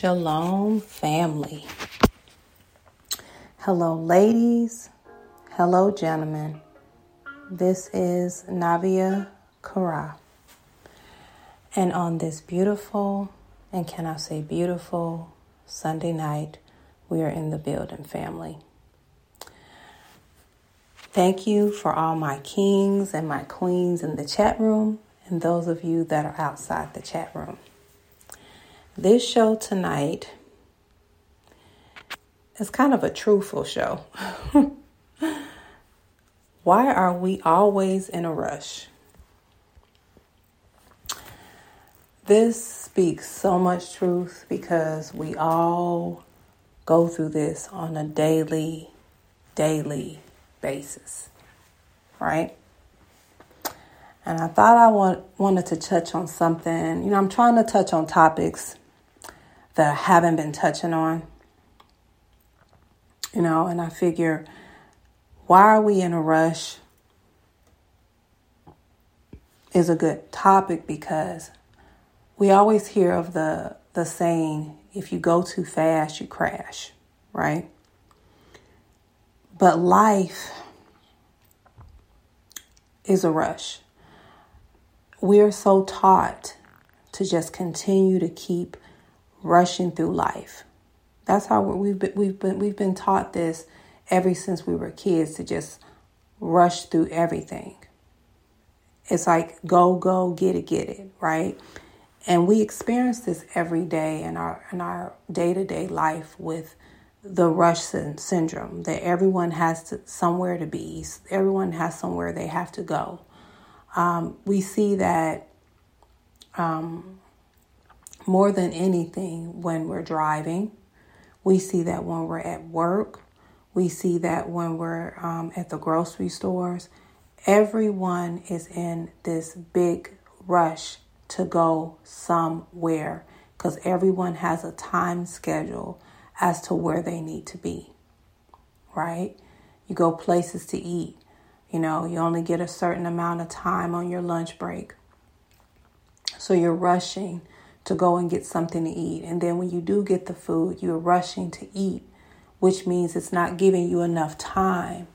Shalom, family. Hello, ladies. Hello, gentlemen. This is Navia Kara. And on this beautiful, and can I say beautiful, Sunday night, we are in the building, family. Thank you for all my kings and my queens in the chat room, and those of you that are outside the chat room. This show tonight is kind of a truthful show. Why are we always in a rush? This speaks so much truth because we all go through this on a daily, daily basis, right? And I thought I want, wanted to touch on something. You know, I'm trying to touch on topics that I haven't been touching on. You know, and I figure, why are we in a rush? Is a good topic because we always hear of the the saying, if you go too fast, you crash, right? But life is a rush. We're so taught to just continue to keep rushing through life. That's how we've been, we've been we've been taught this ever since we were kids to just rush through everything. It's like go go get it get it, right? And we experience this every day in our in our day-to-day life with the rush syndrome that everyone has to, somewhere to be. Everyone has somewhere they have to go. Um, we see that um, more than anything when we're driving. We see that when we're at work. We see that when we're um, at the grocery stores. Everyone is in this big rush to go somewhere because everyone has a time schedule as to where they need to be, right? You go places to eat. You know, you only get a certain amount of time on your lunch break. So you're rushing to go and get something to eat. And then when you do get the food, you're rushing to eat, which means it's not giving you enough time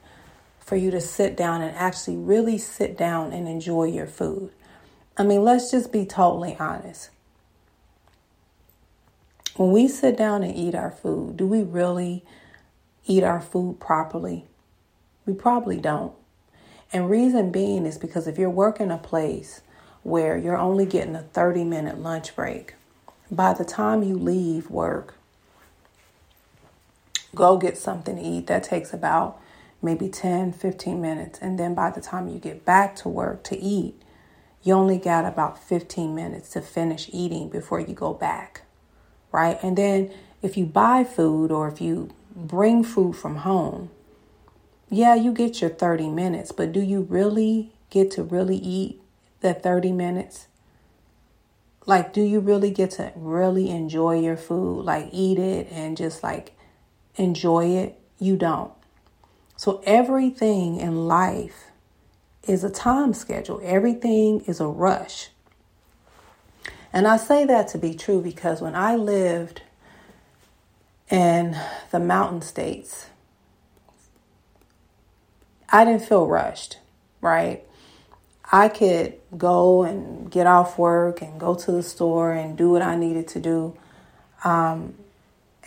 for you to sit down and actually really sit down and enjoy your food. I mean, let's just be totally honest. When we sit down and eat our food, do we really eat our food properly? We probably don't. And reason being is because if you're working a place where you're only getting a 30 minute lunch break, by the time you leave work, go get something to eat. That takes about maybe 10, 15 minutes. And then by the time you get back to work to eat, you only got about 15 minutes to finish eating before you go back right? And then if you buy food or if you bring food from home, yeah, you get your 30 minutes, but do you really get to really eat that 30 minutes? Like, do you really get to really enjoy your food? Like, eat it and just like enjoy it? You don't. So, everything in life is a time schedule, everything is a rush. And I say that to be true because when I lived in the mountain states, I didn't feel rushed, right? I could go and get off work and go to the store and do what I needed to do. Um,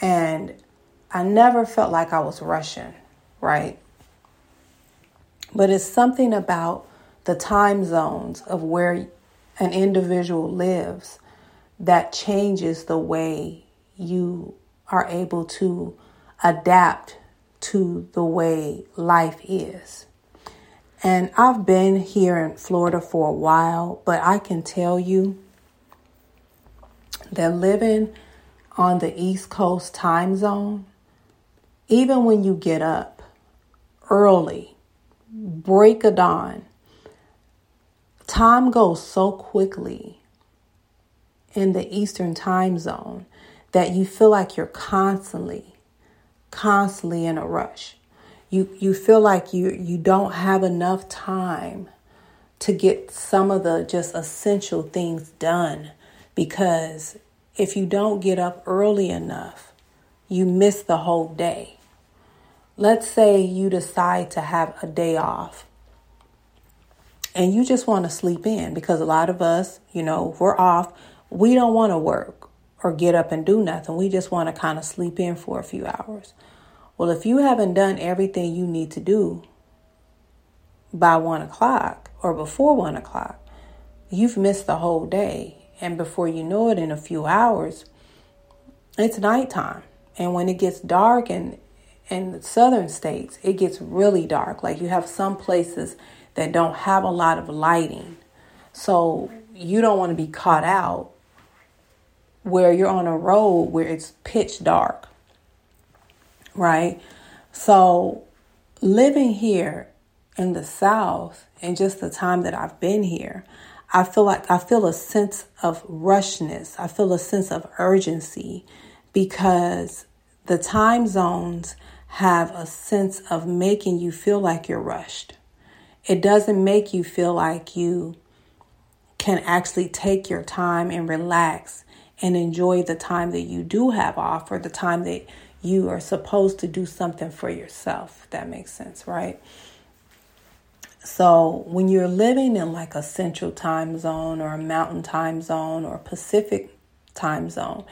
and I never felt like I was rushing, right? But it's something about the time zones of where an individual lives that changes the way you are able to adapt to the way life is. And I've been here in Florida for a while, but I can tell you that living on the East Coast time zone, even when you get up early, break of dawn, time goes so quickly in the Eastern time zone that you feel like you're constantly, constantly in a rush. You you feel like you you don't have enough time to get some of the just essential things done because if you don't get up early enough, you miss the whole day. Let's say you decide to have a day off and you just want to sleep in because a lot of us, you know, we're off. We don't want to work or get up and do nothing. We just want to kind of sleep in for a few hours. Well, if you haven't done everything you need to do by one o'clock or before one o'clock, you've missed the whole day. And before you know it, in a few hours, it's nighttime. And when it gets dark and in the southern states, it gets really dark. Like you have some places that don't have a lot of lighting. So you don't want to be caught out where you're on a road where it's pitch dark. Right? So living here in the South and just the time that I've been here, I feel like I feel a sense of rushness. I feel a sense of urgency because the time zones have a sense of making you feel like you're rushed. It doesn't make you feel like you can actually take your time and relax and enjoy the time that you do have off or the time that you are supposed to do something for yourself. That makes sense, right? So, when you're living in like a central time zone or a mountain time zone or Pacific time zone,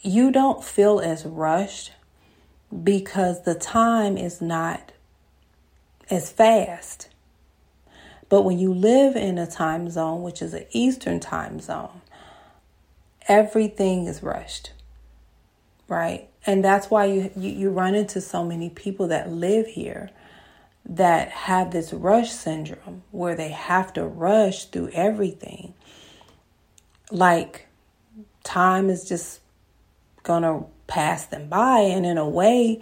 you don't feel as rushed because the time is not as fast. But when you live in a time zone, which is an Eastern time zone, everything is rushed, right? And that's why you, you, you run into so many people that live here that have this rush syndrome where they have to rush through everything. Like time is just gonna pass them by. And in a way,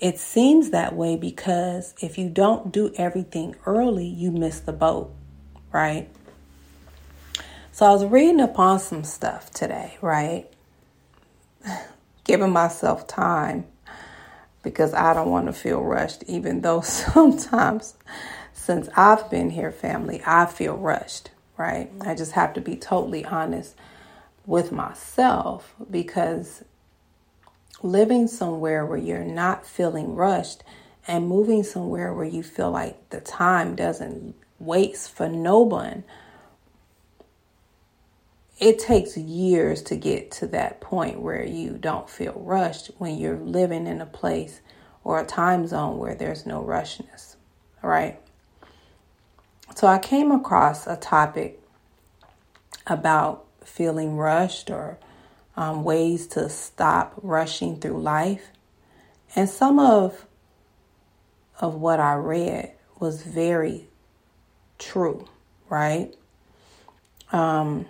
it seems that way because if you don't do everything early, you miss the boat, right? So I was reading upon some stuff today, right? Giving myself time because I don't want to feel rushed, even though sometimes since I've been here, family, I feel rushed, right? I just have to be totally honest with myself because living somewhere where you're not feeling rushed and moving somewhere where you feel like the time doesn't waste for no one it takes years to get to that point where you don't feel rushed when you're living in a place or a time zone where there's no rushness, right? So I came across a topic about feeling rushed or um, ways to stop rushing through life. And some of of what I read was very true, right? Um,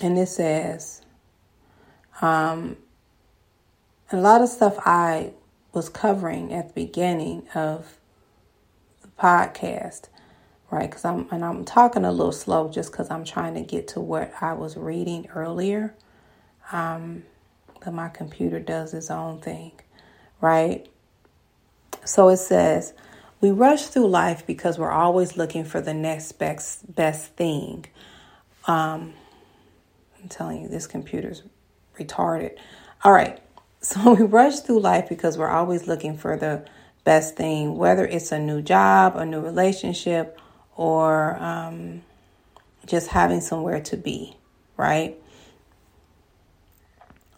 and it says, um, a lot of stuff I was covering at the beginning of the podcast, right? Because I'm and I'm talking a little slow just because I'm trying to get to what I was reading earlier. Um, but my computer does its own thing, right? So it says, we rush through life because we're always looking for the next best best thing. Um, I'm telling you, this computer's retarded. All right. So we rush through life because we're always looking for the best thing, whether it's a new job, a new relationship, or um, just having somewhere to be, right?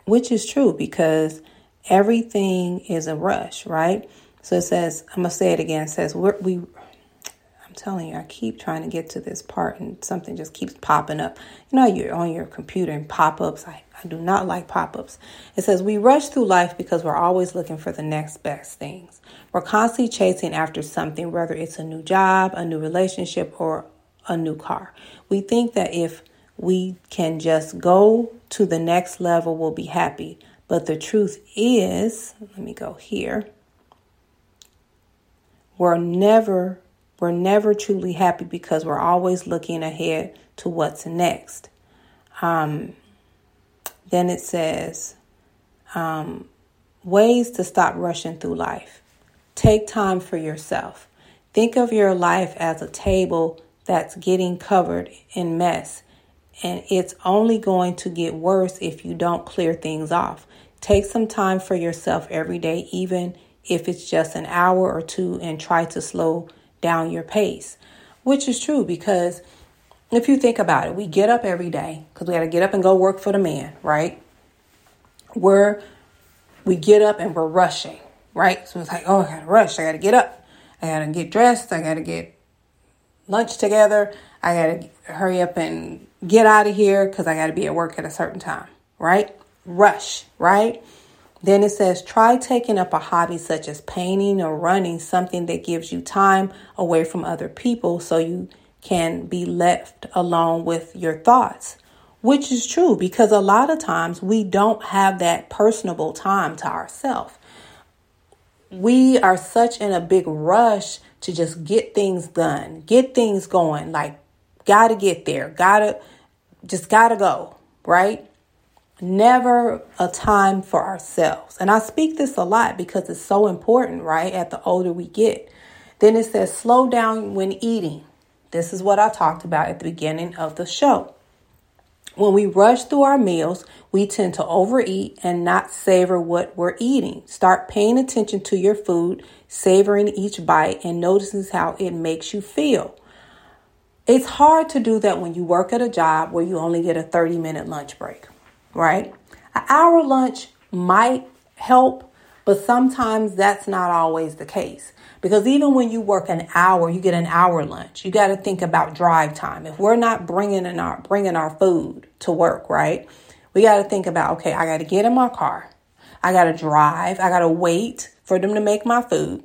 Which is true because everything is a rush, right? So it says, I'm going to say it again. It says, we telling you, I keep trying to get to this part and something just keeps popping up. You know, you're on your computer and pop ups. I, I do not like pop ups. It says, We rush through life because we're always looking for the next best things. We're constantly chasing after something, whether it's a new job, a new relationship, or a new car. We think that if we can just go to the next level, we'll be happy. But the truth is, let me go here. We're never we're never truly happy because we're always looking ahead to what's next. Um, then it says, um, ways to stop rushing through life. Take time for yourself. Think of your life as a table that's getting covered in mess and it's only going to get worse if you don't clear things off. Take some time for yourself every day, even if it's just an hour or two, and try to slow down your pace, which is true because if you think about it, we get up every day because we got to get up and go work for the man, right? We're we get up and we're rushing, right? So it's like, oh, I gotta rush, I gotta get up, I gotta get dressed, I gotta get lunch together, I gotta hurry up and get out of here because I gotta be at work at a certain time, right? Rush, right? Then it says, try taking up a hobby such as painting or running, something that gives you time away from other people so you can be left alone with your thoughts, which is true because a lot of times we don't have that personable time to ourselves. We are such in a big rush to just get things done, get things going, like, gotta get there, gotta, just gotta go, right? Never a time for ourselves. And I speak this a lot because it's so important, right? At the older we get. Then it says, slow down when eating. This is what I talked about at the beginning of the show. When we rush through our meals, we tend to overeat and not savor what we're eating. Start paying attention to your food, savoring each bite, and noticing how it makes you feel. It's hard to do that when you work at a job where you only get a 30 minute lunch break, right? An hour lunch might help, but sometimes that's not always the case. Because even when you work an hour, you get an hour lunch. You got to think about drive time. If we're not bringing in our bringing our food to work, right? We got to think about okay, I got to get in my car. I got to drive. I got to wait for them to make my food.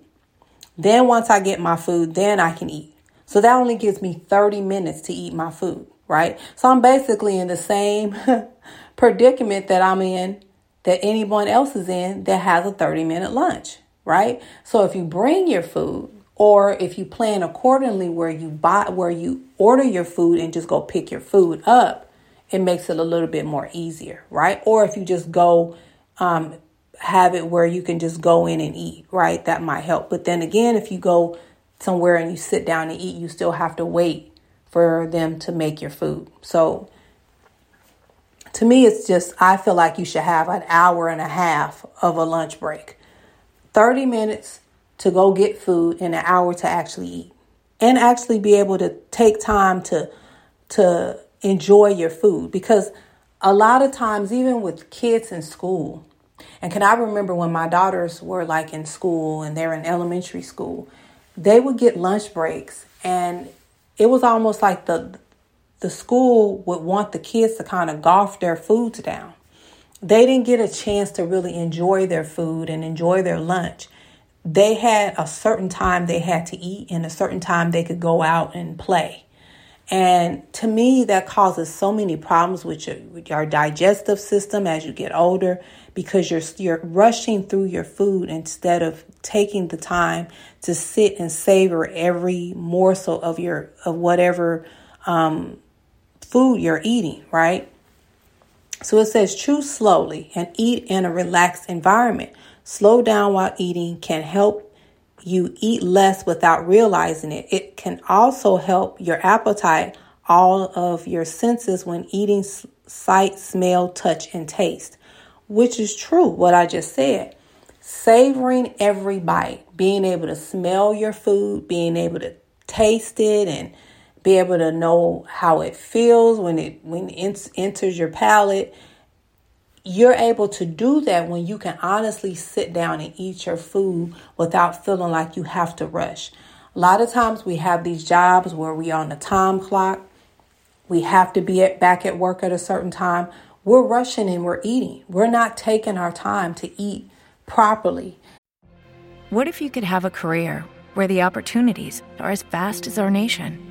Then once I get my food, then I can eat. So that only gives me 30 minutes to eat my food, right? So I'm basically in the same predicament that I'm in that anyone else is in that has a 30 minute lunch right? So if you bring your food or if you plan accordingly where you buy where you order your food and just go pick your food up, it makes it a little bit more easier, right? Or if you just go um, have it where you can just go in and eat, right? That might help. But then again, if you go somewhere and you sit down and eat, you still have to wait for them to make your food. So to me, it's just, I feel like you should have an hour and a half of a lunch break. 30 minutes to go get food and an hour to actually eat. And actually be able to take time to to enjoy your food. Because a lot of times even with kids in school and can I remember when my daughters were like in school and they're in elementary school they would get lunch breaks and it was almost like the the school would want the kids to kind of golf their foods down they didn't get a chance to really enjoy their food and enjoy their lunch. They had a certain time they had to eat and a certain time they could go out and play. And to me, that causes so many problems with your, with your digestive system as you get older because you're you're rushing through your food instead of taking the time to sit and savor every morsel of your of whatever um, food you're eating. Right? So it says choose slowly and eat in a relaxed environment. Slow down while eating can help you eat less without realizing it. It can also help your appetite, all of your senses when eating sight, smell, touch, and taste, which is true, what I just said. Savoring every bite, being able to smell your food, being able to taste it, and be able to know how it feels when it when it enters your palate. You're able to do that when you can honestly sit down and eat your food without feeling like you have to rush. A lot of times we have these jobs where we are on a time clock. We have to be at, back at work at a certain time. We're rushing and we're eating. We're not taking our time to eat properly. What if you could have a career where the opportunities are as vast as our nation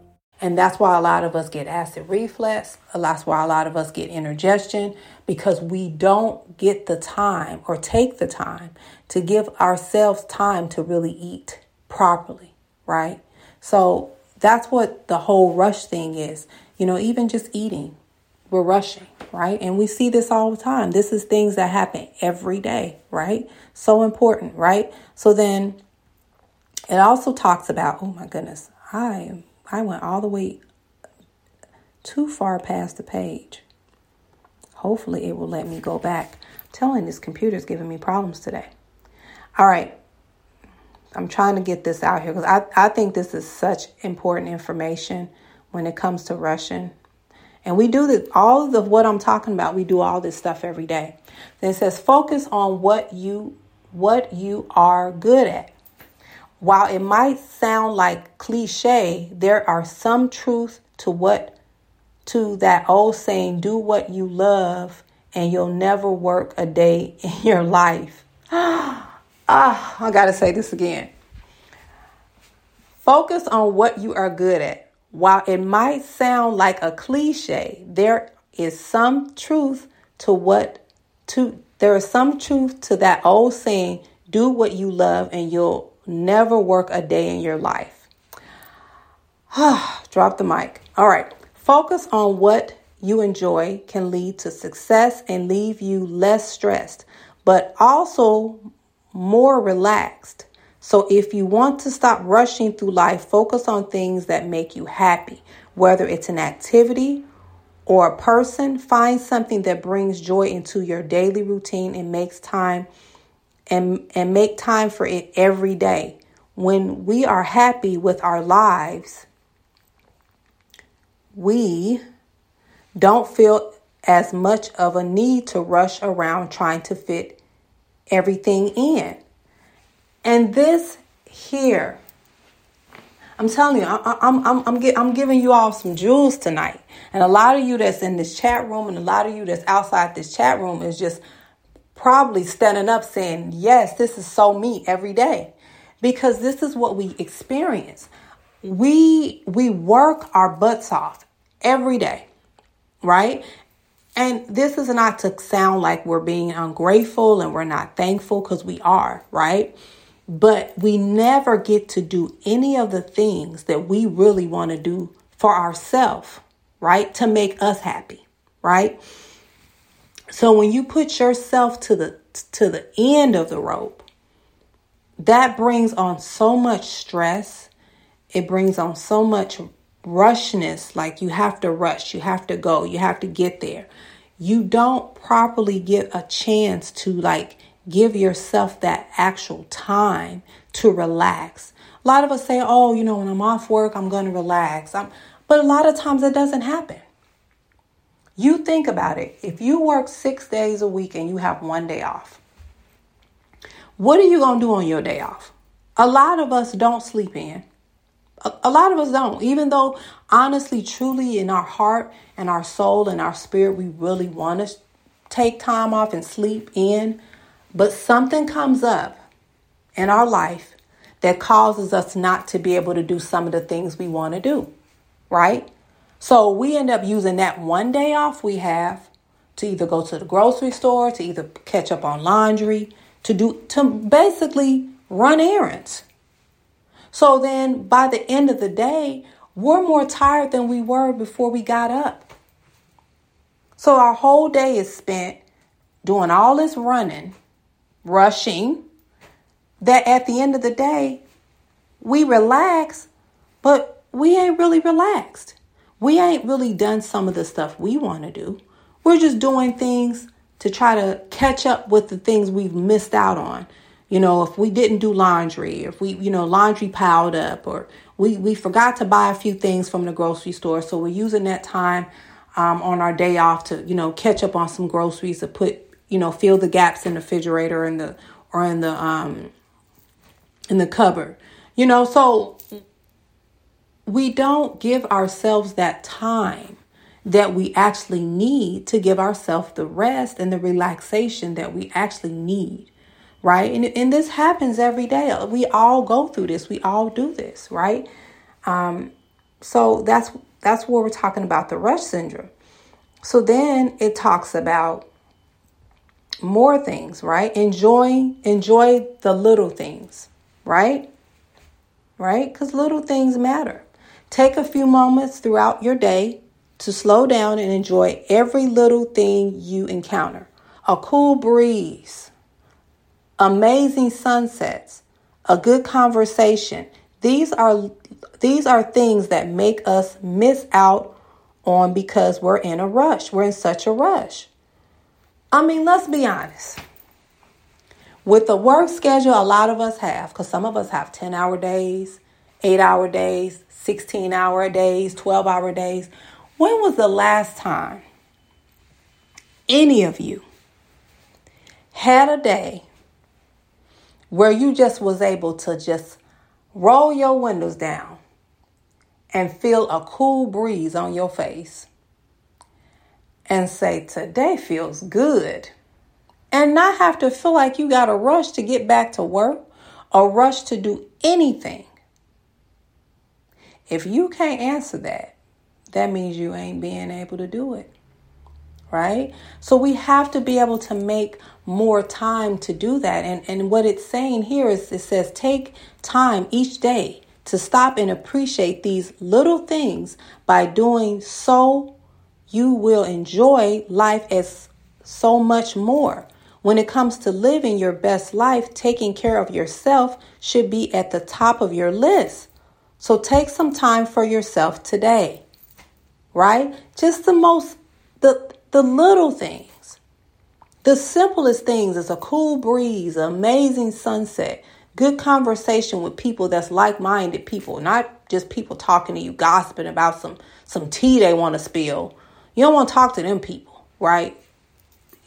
And that's why a lot of us get acid reflux. That's why a lot of us get indigestion because we don't get the time or take the time to give ourselves time to really eat properly, right? So that's what the whole rush thing is. You know, even just eating, we're rushing, right? And we see this all the time. This is things that happen every day, right? So important, right? So then it also talks about, oh my goodness, I I went all the way too far past the page. Hopefully it will let me go back. I'm telling this computer is giving me problems today. All right. I'm trying to get this out here because I, I think this is such important information when it comes to Russian. And we do this, all of what I'm talking about, we do all this stuff every day. Then it says focus on what you what you are good at. While it might sound like cliche, there are some truth to what to that old saying, do what you love and you'll never work a day in your life. Ah, I got to say this again. Focus on what you are good at. While it might sound like a cliche, there is some truth to what to there is some truth to that old saying, do what you love and you'll never work a day in your life. Drop the mic. All right. Focus on what you enjoy can lead to success and leave you less stressed, but also more relaxed. So, if you want to stop rushing through life, focus on things that make you happy, whether it's an activity or a person. Find something that brings joy into your daily routine and makes time and, and make time for it every day. When we are happy with our lives, we don't feel as much of a need to rush around trying to fit everything in. And this here, I'm telling you, I, I'm, I'm, I'm, I'm giving you all some jewels tonight. And a lot of you that's in this chat room and a lot of you that's outside this chat room is just probably standing up saying, Yes, this is so me every day. Because this is what we experience. We we work our butts off every day, right? And this is not to sound like we're being ungrateful and we're not thankful because we are, right? But we never get to do any of the things that we really want to do for ourselves, right? To make us happy, right? So when you put yourself to the to the end of the rope, that brings on so much stress. It brings on so much rushness, like you have to rush, you have to go, you have to get there. You don't properly get a chance to like give yourself that actual time to relax. A lot of us say, "Oh, you know, when I'm off work, I'm going to relax." I'm, but a lot of times it doesn't happen. You think about it. If you work 6 days a week and you have one day off, what are you going to do on your day off? A lot of us don't sleep in a, lot of us don't. Even though, honestly, truly in our heart and our soul and our spirit, we really want to take time off and sleep in. But something comes up in our life that causes us not to be able to do some of the things we want to do, right? So we end up using that one day off we have to either go to the grocery store, to either catch up on laundry, to do to basically run errands. So then by the end of the day, we're more tired than we were before we got up. So our whole day is spent doing all this running, rushing, that at the end of the day, we relax, but we ain't really relaxed. We ain't really done some of the stuff we want to do. We're just doing things to try to catch up with the things we've missed out on you know, if we didn't do laundry, if we, you know, laundry piled up, or we, we forgot to buy a few things from the grocery store. So we're using that time um, on our day off to, you know, catch up on some groceries to put, you know, fill the gaps in the refrigerator and the, or in the, um, in the cupboard. You know, so we don't give ourselves that time that we actually need to give ourselves the rest and the relaxation that we actually need right? And, and this happens every day. We all go through this. We all do this, right? Um, So that's that's where we're talking about the rush syndrome. So then it talks about more things, right? Enjoy enjoy the little things, right? Right? Cuz little things matter. Take a few moments throughout your day to slow down and enjoy every little thing you encounter. A cool breeze, amazing sunsets, a good conversation. These are these are things that make us miss out on because we're in a rush. We're in such a rush. I mean, let's be honest. With the work schedule a lot of us have, because some of us have 10 hour days, 8 hour days, 16 hour days, 12 hour days. When was the last time any of you had a day where you just was able to just roll your windows down and feel a cool breeze on your face and say, Today feels good. And not have to feel like you got a rush to get back to work or rush to do anything. If you can't answer that, that means you ain't being able to do it. Right? So we have to be able to make more time to do that. And, and what it's saying here is it says, take time each day to stop and appreciate these little things by doing so you will enjoy life as so much more. When it comes to living your best life, taking care of yourself should be at the top of your list. So take some time for yourself today. Right? Just the most the the little things. The simplest things is a cool breeze, amazing sunset, good conversation with people that's like-minded people, not just people talking to you gossiping about some some tea they want to spill. You don't want to talk to them people, right?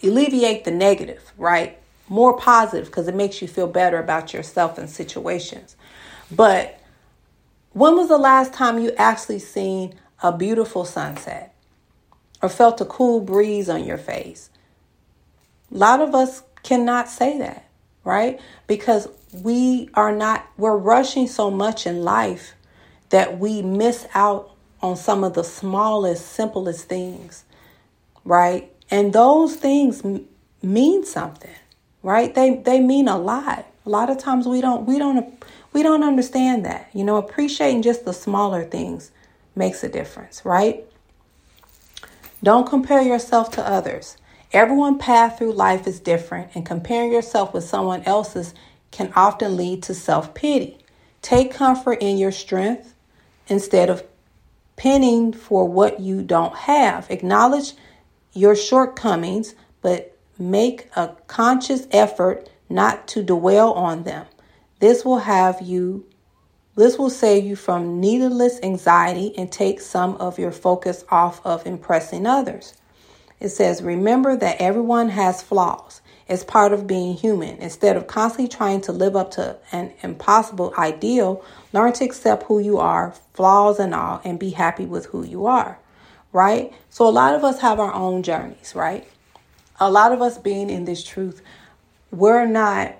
Alleviate the negative, right? More positive because it makes you feel better about yourself and situations. But when was the last time you actually seen a beautiful sunset or felt a cool breeze on your face? A lot of us cannot say that, right? Because we are not, we're rushing so much in life that we miss out on some of the smallest, simplest things, right? And those things m- mean something, right? They they mean a lot. A lot of times we don't we don't we don't understand that. You know, appreciating just the smaller things makes a difference, right? Don't compare yourself to others. Everyone's path through life is different, and comparing yourself with someone else's can often lead to self pity. Take comfort in your strength instead of pinning for what you don't have. Acknowledge your shortcomings, but make a conscious effort not to dwell on them. This will have you this will save you from needless anxiety and take some of your focus off of impressing others. It says, Remember that everyone has flaws. It's part of being human. Instead of constantly trying to live up to an impossible ideal, learn to accept who you are, flaws and all, and be happy with who you are, right? So, a lot of us have our own journeys, right? A lot of us being in this truth, we're not,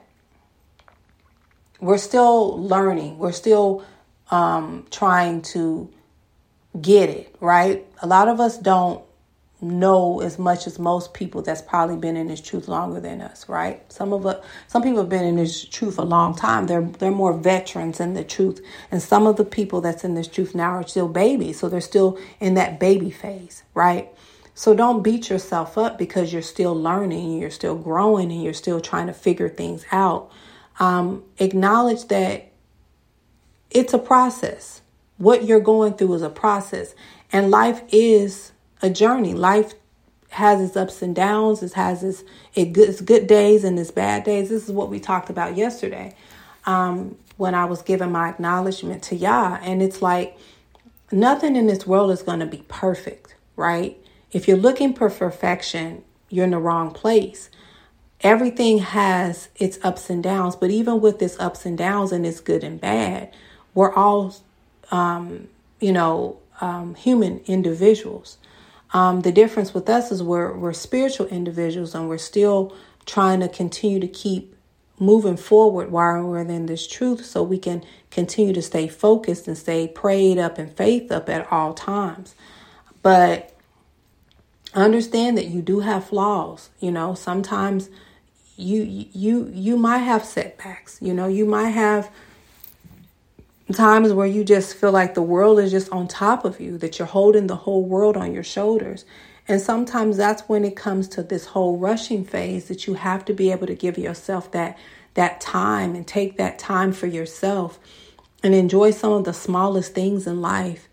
we're still learning, we're still um, trying to get it, right? A lot of us don't know as much as most people that's probably been in this truth longer than us, right? Some of us, some people have been in this truth a long time. They're they're more veterans in the truth, and some of the people that's in this truth now are still babies, so they're still in that baby phase, right? So don't beat yourself up because you're still learning, you're still growing, and you're still trying to figure things out. Um, acknowledge that it's a process. What you're going through is a process, and life is a journey. Life has its ups and downs. It has its, its good days and its bad days. This is what we talked about yesterday um, when I was giving my acknowledgement to Yah. And it's like nothing in this world is going to be perfect, right? If you're looking for perfection, you're in the wrong place. Everything has its ups and downs, but even with its ups and downs and its good and bad, we're all, um, you know, um, human individuals. Um, the difference with us is we're, we're spiritual individuals and we're still trying to continue to keep moving forward while we're in this truth so we can continue to stay focused and stay prayed up and faith up at all times. But understand that you do have flaws. You know, sometimes you you you might have setbacks. You know, you might have times where you just feel like the world is just on top of you, that you're holding the whole world on your shoulders. And sometimes that's when it comes to this whole rushing phase that you have to be able to give yourself that that time and take that time for yourself and enjoy some of the smallest things in life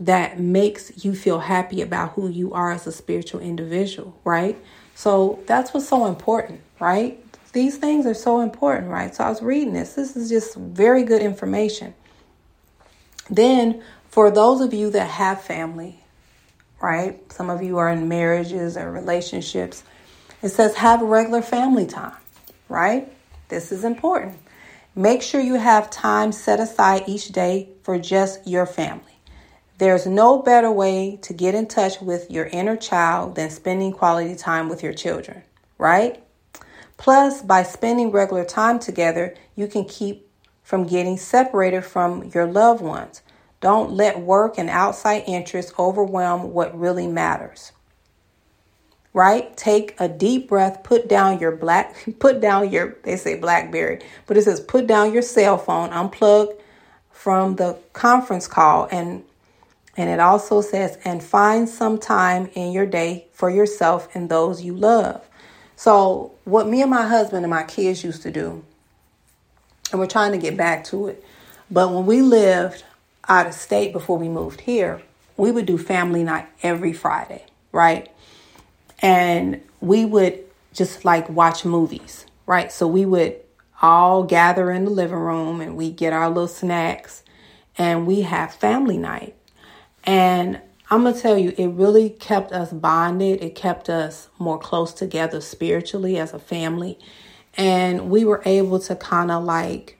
that makes you feel happy about who you are as a spiritual individual, right? So that's what's so important, right? These things are so important, right? So I was reading this. This is just very good information. Then, for those of you that have family, right? Some of you are in marriages or relationships. It says have regular family time, right? This is important. Make sure you have time set aside each day for just your family. There's no better way to get in touch with your inner child than spending quality time with your children, right? Plus, by spending regular time together, you can keep from getting separated from your loved ones. Don't let work and outside interests overwhelm what really matters. Right? Take a deep breath, put down your black put down your they say blackberry, but it says put down your cell phone, unplug from the conference call and and it also says and find some time in your day for yourself and those you love. So, what me and my husband and my kids used to do, and we're trying to get back to it, but when we lived out of state before we moved here, we would do family night every Friday, right? And we would just like watch movies, right? So we would all gather in the living room and we get our little snacks and we have family night. And I'm going to tell you, it really kept us bonded. It kept us more close together spiritually as a family. And we were able to kind of like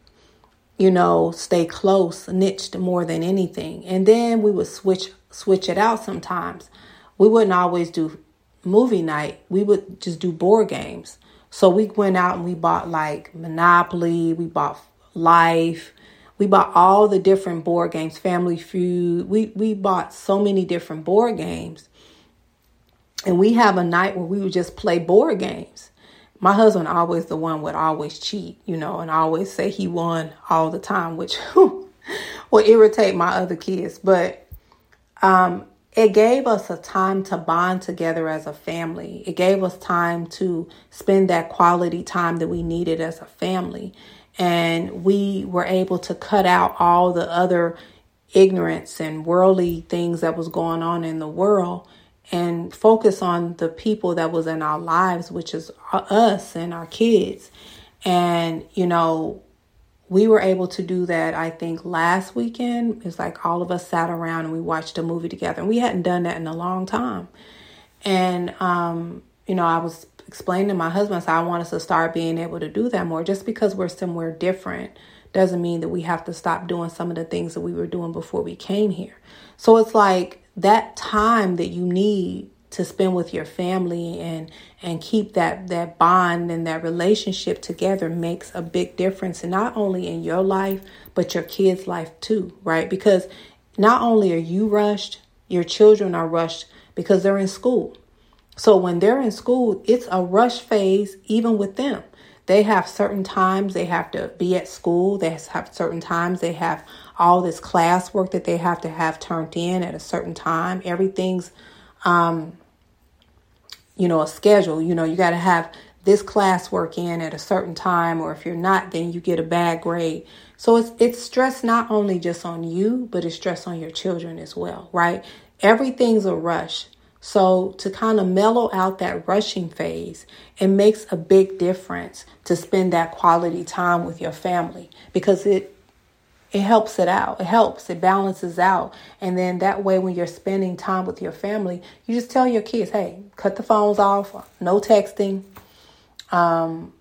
you know, stay close, niched more than anything. And then we would switch switch it out sometimes. We wouldn't always do movie night. We would just do board games. So we went out and we bought like Monopoly, we bought Life, we bought all the different board games, Family Feud. We we bought so many different board games. And we have a night where we would just play board games my husband always the one would always cheat, you know, and always say he won all the time, which will irritate my other kids. But um, it gave us a time to bond together as a family. It gave us time to spend that quality time that we needed as a family. And we were able to cut out all the other ignorance and worldly things that was going on in the world and focus on the people that was in our lives, which is us and our kids. And, you know, we were able to do that, I think, last weekend. It's like all of us sat around and we watched a movie together. And we hadn't done that in a long time. And, um, you know, I was explaining to my husband, so I want us to start being able to do that more. Just because we're somewhere different doesn't mean that we have to stop doing some of the things that we were doing before we came here. So it's like that time that you need to spend with your family and and keep that that bond and that relationship together makes a big difference and not only in your life but your kids life too right because not only are you rushed your children are rushed because they're in school so when they're in school it's a rush phase even with them they have certain times they have to be at school they have certain times they have all this classwork that they have to have turned in at a certain time. Everything's, um, you know, a schedule. You know, you got to have this classwork in at a certain time, or if you're not, then you get a bad grade. So it's it's stress not only just on you, but it's stress on your children as well, right? Everything's a rush. So to kind of mellow out that rushing phase, it makes a big difference to spend that quality time with your family because it it helps it out. It helps. It balances out. And then that way, when you're spending time with your family, you just tell your kids, hey, cut the phones off, no texting. Um,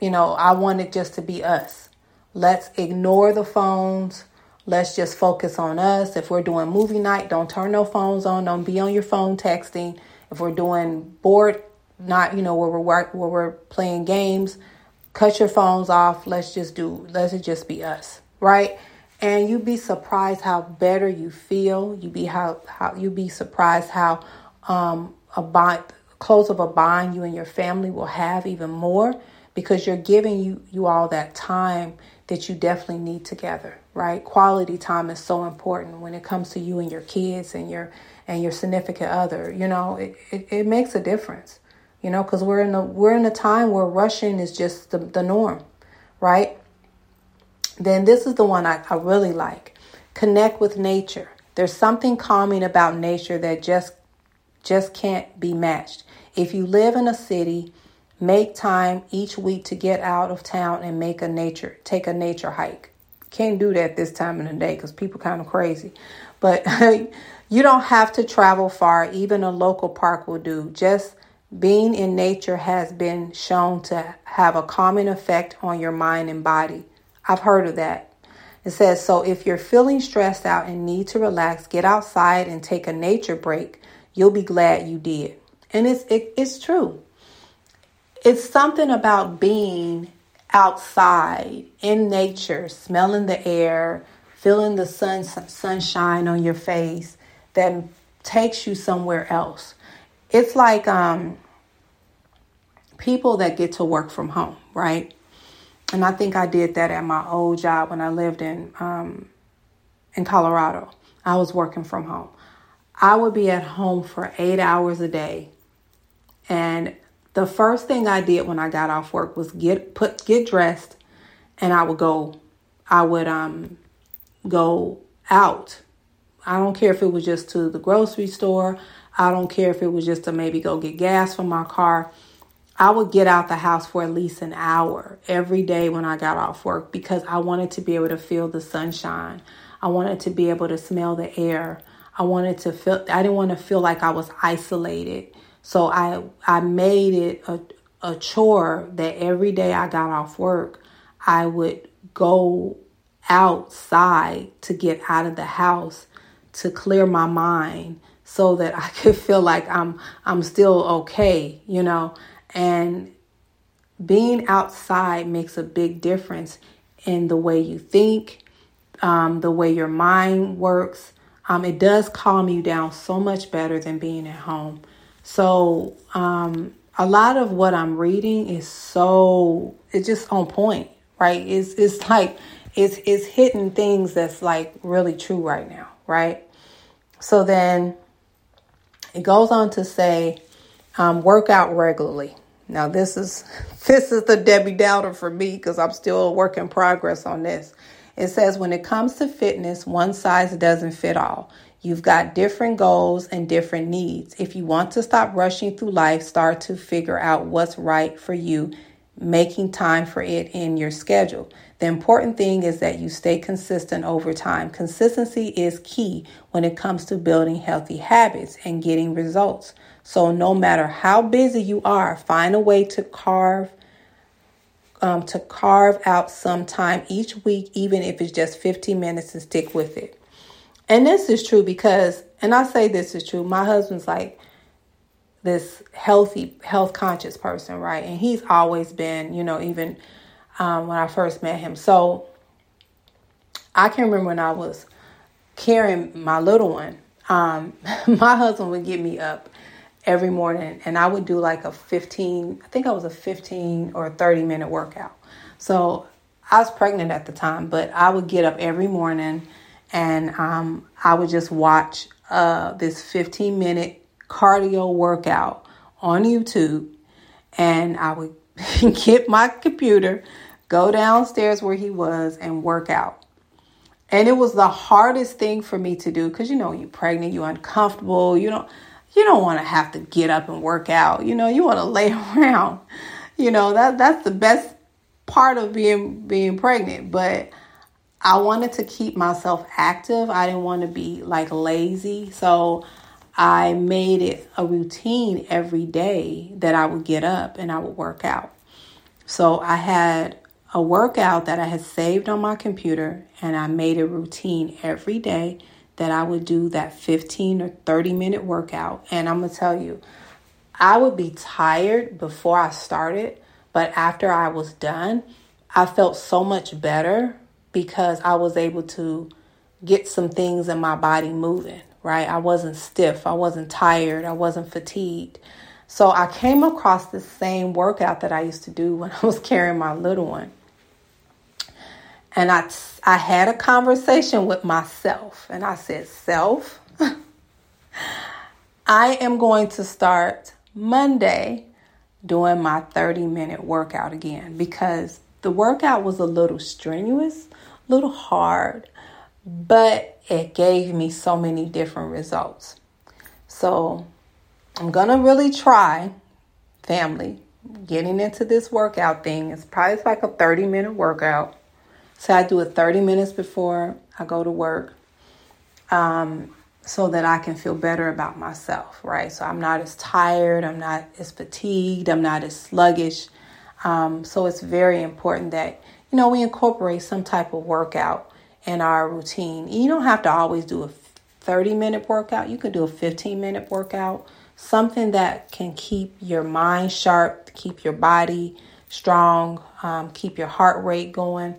you know, I want it just to be us. Let's ignore the phones. Let's just focus on us. If we're doing movie night, don't turn no phones on. Don't be on your phone texting. If we're doing board, not you know where we're where we're playing games, cut your phones off. Let's just do, let's just be us, right? And you'd be surprised how better you feel. You'd be how, how you be surprised how um, a bond, close of a bond you and your family will have even more because you're giving you you all that time that you definitely need together, right? Quality time is so important when it comes to you and your kids and your and your significant other. You know, it, it, it makes a difference. You know, because we're in a we're in a time where rushing is just the, the norm, right? Then this is the one I, I really like. Connect with nature. There's something calming about nature that just just can't be matched. If you live in a city Make time each week to get out of town and make a nature, take a nature hike. Can't do that this time of the day because people kind of crazy. But you don't have to travel far. Even a local park will do. Just being in nature has been shown to have a calming effect on your mind and body. I've heard of that. It says, so if you're feeling stressed out and need to relax, get outside and take a nature break. You'll be glad you did. And it's it, it's true it's something about being outside in nature, smelling the air, feeling the sun sunshine on your face that takes you somewhere else. It's like um, people that get to work from home, right? And I think I did that at my old job when I lived in um, in Colorado. I was working from home. I would be at home for eight hours a day, and the first thing I did when I got off work was get put get dressed and I would go I would um go out. I don't care if it was just to the grocery store. I don't care if it was just to maybe go get gas for my car. I would get out the house for at least an hour every day when I got off work because I wanted to be able to feel the sunshine. I wanted to be able to smell the air. I wanted to feel I didn't want to feel like I was isolated so I I made it a, a chore that every day I got off work, I would go outside to get out of the house to clear my mind so that I could feel like I'm I'm still okay, you know. And being outside makes a big difference in the way you think, um, the way your mind works. Um, it does calm you down so much better than being at home. So um, a lot of what I'm reading is so it's just on point, right? It's it's like it's it's hitting things that's like really true right now, right? So then it goes on to say, um, work out regularly. Now this is this is the Debbie Downer for me because I'm still a work in progress on this. It says when it comes to fitness, one size doesn't fit all. You've got different goals and different needs. If you want to stop rushing through life, start to figure out what's right for you, making time for it in your schedule. The important thing is that you stay consistent over time. Consistency is key when it comes to building healthy habits and getting results. So, no matter how busy you are, find a way to carve um, to carve out some time each week, even if it's just 15 minutes, and stick with it. And this is true because, and I say this is true, my husband's like this healthy, health conscious person, right? And he's always been, you know, even um, when I first met him. So I can remember when I was carrying my little one, um, my husband would get me up every morning and I would do like a 15, I think I was a 15 or 30 minute workout. So I was pregnant at the time, but I would get up every morning and um, I would just watch uh, this 15 minute cardio workout on YouTube, and I would get my computer, go downstairs where he was, and work out. And it was the hardest thing for me to do because you know you're pregnant, you're uncomfortable, you don't you don't want to have to get up and work out. You know, you want to lay around. You know, that that's the best part of being being pregnant, but I wanted to keep myself active. I didn't want to be like lazy. So I made it a routine every day that I would get up and I would work out. So I had a workout that I had saved on my computer and I made a routine every day that I would do that 15 or 30 minute workout. And I'm going to tell you, I would be tired before I started, But after I was done, I felt so much better because I was able to get some things in my body moving, right? I wasn't stiff, I wasn't tired, I wasn't fatigued. So I came across the same workout that I used to do when I was carrying my little one. And I, I had a conversation with myself, and I said, Self, I am going to start Monday doing my 30 minute workout again because the workout was a little strenuous, little hard, but it gave me so many different results. So I'm gonna really try, family, getting into this workout thing. It's probably like a 30 minute workout. So I do it 30 minutes before I go to work. Um, so that I can feel better about myself, right? So I'm not as tired, I'm not as fatigued, I'm not as sluggish. Um, so it's very important that, you know, we incorporate some type of workout in our routine. You don't have to always do a 30 minute workout, you can do a 15 minute workout, something that can keep your mind sharp, keep your body strong, um, keep your heart rate going,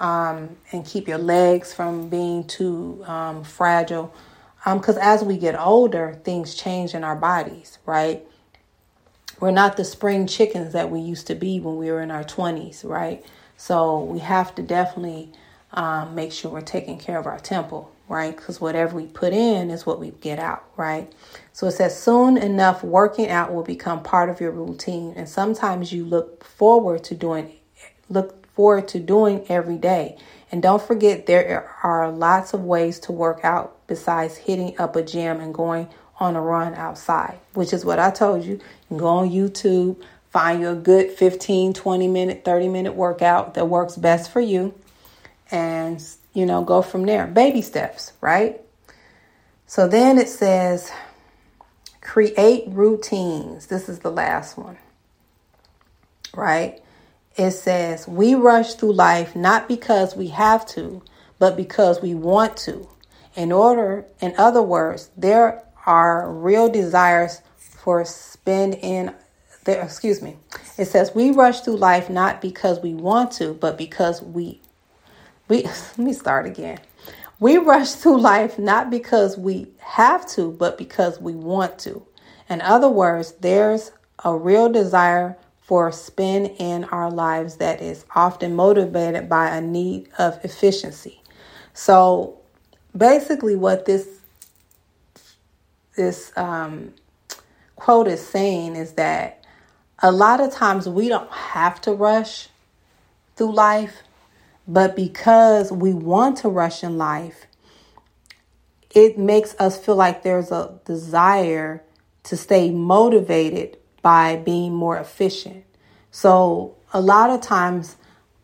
um, and keep your legs from being too um, fragile. Because um, as we get older, things change in our bodies, right? We're not the spring chickens that we used to be when we were in our 20s, right? So we have to definitely um, make sure we're taking care of our temple, right? Because whatever we put in is what we get out, right? So it says soon enough, working out will become part of your routine, and sometimes you look forward to doing look forward to doing every day. And don't forget, there are lots of ways to work out besides hitting up a gym and going on a run outside, which is what I told you. You can go on YouTube, find you a good 15, 20 minute, 30 minute workout that works best for you, and you know, go from there. Baby steps, right? So then it says, create routines. This is the last one, right? it says, We rush through life not because we have to, but because we want to. In order, in other words, there are real desires for spend in there, excuse me. It says we rush through life not because we want to, but because we we let me start again. We rush through life not because we have to, but because we want to. In other words, there's a real desire for spin in our lives that is often motivated by a need of efficiency. So basically what this this um, quote is saying is that a lot of times we don't have to rush through life, but because we want to rush in life, it makes us feel like there's a desire to stay motivated by being more efficient. So a lot of times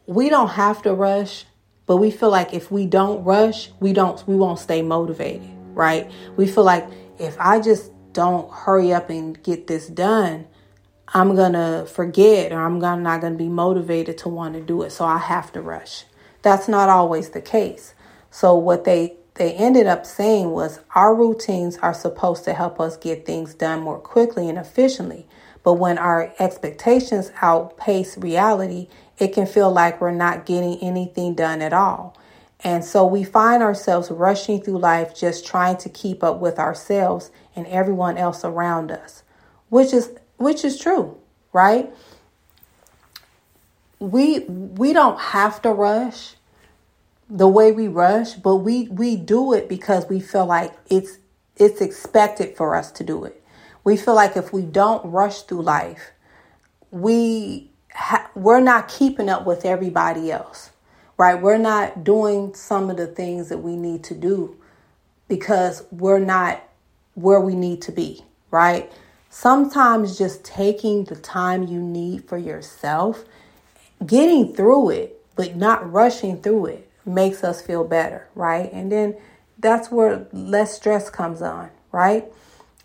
we don't have to rush, but we feel like if we don't rush, we don't we won't stay motivated, right? We feel like if I just don't hurry up and get this done, I'm going to forget or I'm gonna, not going to be motivated to want to do it. So I have to rush. That's not always the case. So what they they ended up saying was our routines are supposed to help us get things done more quickly and efficiently. But when our expectations outpace reality, it can feel like we're not getting anything done at all. And so we find ourselves rushing through life just trying to keep up with ourselves and everyone else around us, which is which is true, right? We we don't have to rush the way we rush, but we we do it because we feel like it's it's expected for us to do it. We feel like if we don't rush through life, we ha- we're not keeping up with everybody else. Right? We're not doing some of the things that we need to do because we're not where we need to be, right? Sometimes just taking the time you need for yourself, getting through it, but not rushing through it makes us feel better, right? And then that's where less stress comes on, right?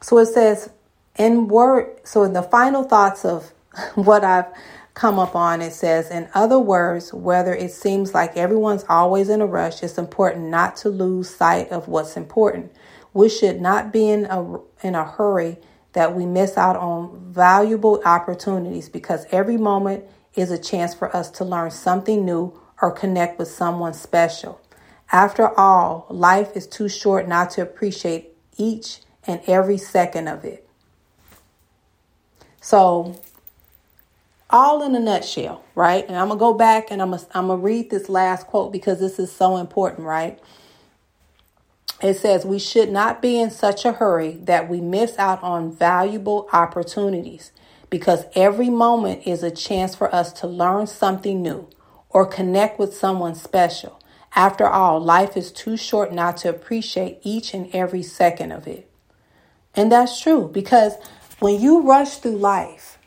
So it says, in word, so in the final thoughts of what I've come up on, it says, in other words, whether it seems like everyone's always in a rush, it's important not to lose sight of what's important. We should not be in a, in a hurry that we miss out on valuable opportunities because every moment is a chance for us to learn something new or connect with someone special. After all, life is too short not to appreciate each and every second of it. So, all in a nutshell, right? And I'm going to go back and I'm going to read this last quote because this is so important, right? It says, We should not be in such a hurry that we miss out on valuable opportunities because every moment is a chance for us to learn something new or connect with someone special. After all, life is too short not to appreciate each and every second of it. And that's true because when you rush through life,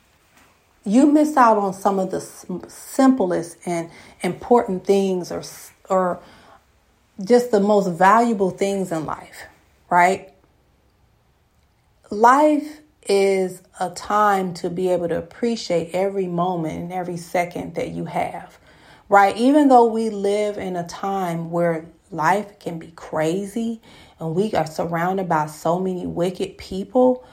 you miss out on some of the simplest and important things or or just the most valuable things in life, right? Life is a time to be able to appreciate every moment and every second that you have, right? Even though we live in a time where life can be crazy and we are surrounded by so many wicked people,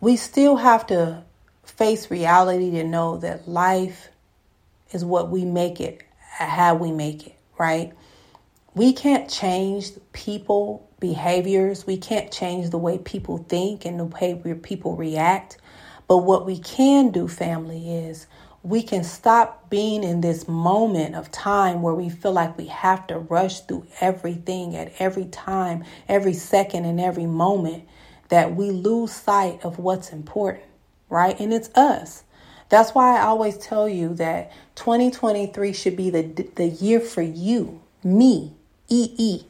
we still have to face reality to know that life is what we make it, how we make it, right? We can't change people behaviors. We can't change the way people think and the way people react. But what we can do, family, is we can stop being in this moment of time where we feel like we have to rush through everything at every time, every second, and every moment that we lose sight of what's important, right? And it's us. That's why I always tell you that 2023 should be the, the year for you, me, EE,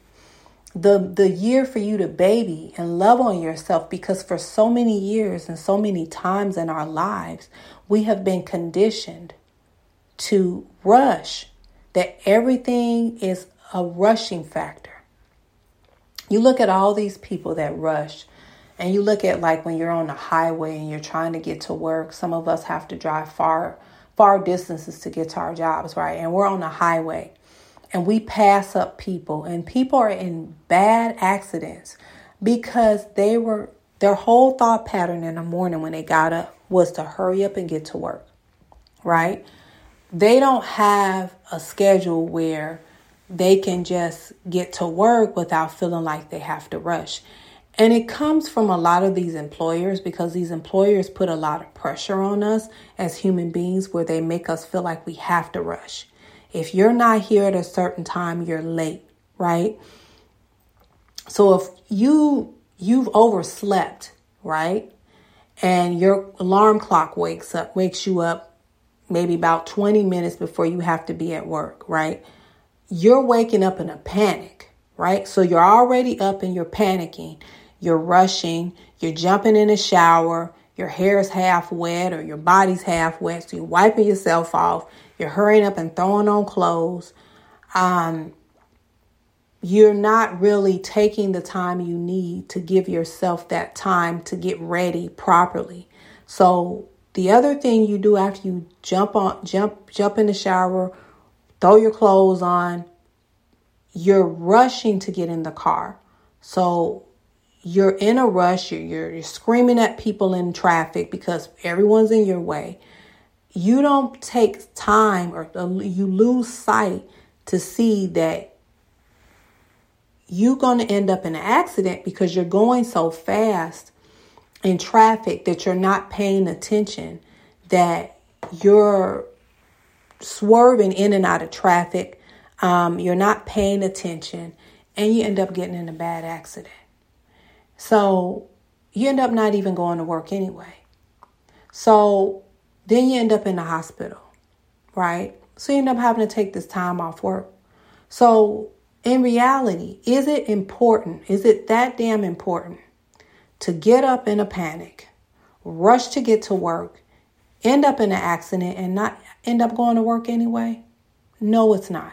the the year for you to baby and love on yourself because for so many years and so many times in our lives we have been conditioned to rush that everything is a rushing factor. You look at all these people that rush and you look at like when you're on the highway and you're trying to get to work some of us have to drive far far distances to get to our jobs right? And we're on the highway and we pass up people and people are in bad accidents because they were their whole thought pattern in the morning when they got up was to hurry up and get to work right? They don't have a schedule where they can just get to work without feeling like they have to rush and it comes from a lot of these employers because these employers put a lot of pressure on us as human beings where they make us feel like we have to rush if you're not here at a certain time, you're late, right? So if you you've overslept, right? And your alarm clock wakes up, wakes you up maybe about 20 minutes before you have to be at work, right? You're waking up in a panic, right? So you're already up and you're panicking. You're rushing, you're jumping in the shower, your hair is half wet or your body's half wet, so you're wiping yourself off. You're hurrying up and throwing on clothes. Um, you're not really taking the time you need to give yourself that time to get ready properly. So the other thing you do after you jump on jump jump in the shower, throw your clothes on, you're rushing to get in the car. So you're in a rush, you're, you're, screaming at people in traffic because everyone's in your way you don't take time or you lose sight to see that you're going to end up in an accident because you're going so fast in traffic that you're not paying attention, that you're swerving in and out of traffic, um, you're not paying attention, and you end up getting in a bad accident. So you end up not even going to work anyway. So then you end up in the hospital, right? So you end up having to take this time off work. So, in reality, is it important? Is it that damn important to get up in a panic, rush to get to work, end up in an accident, and not end up going to work anyway? No, it's not.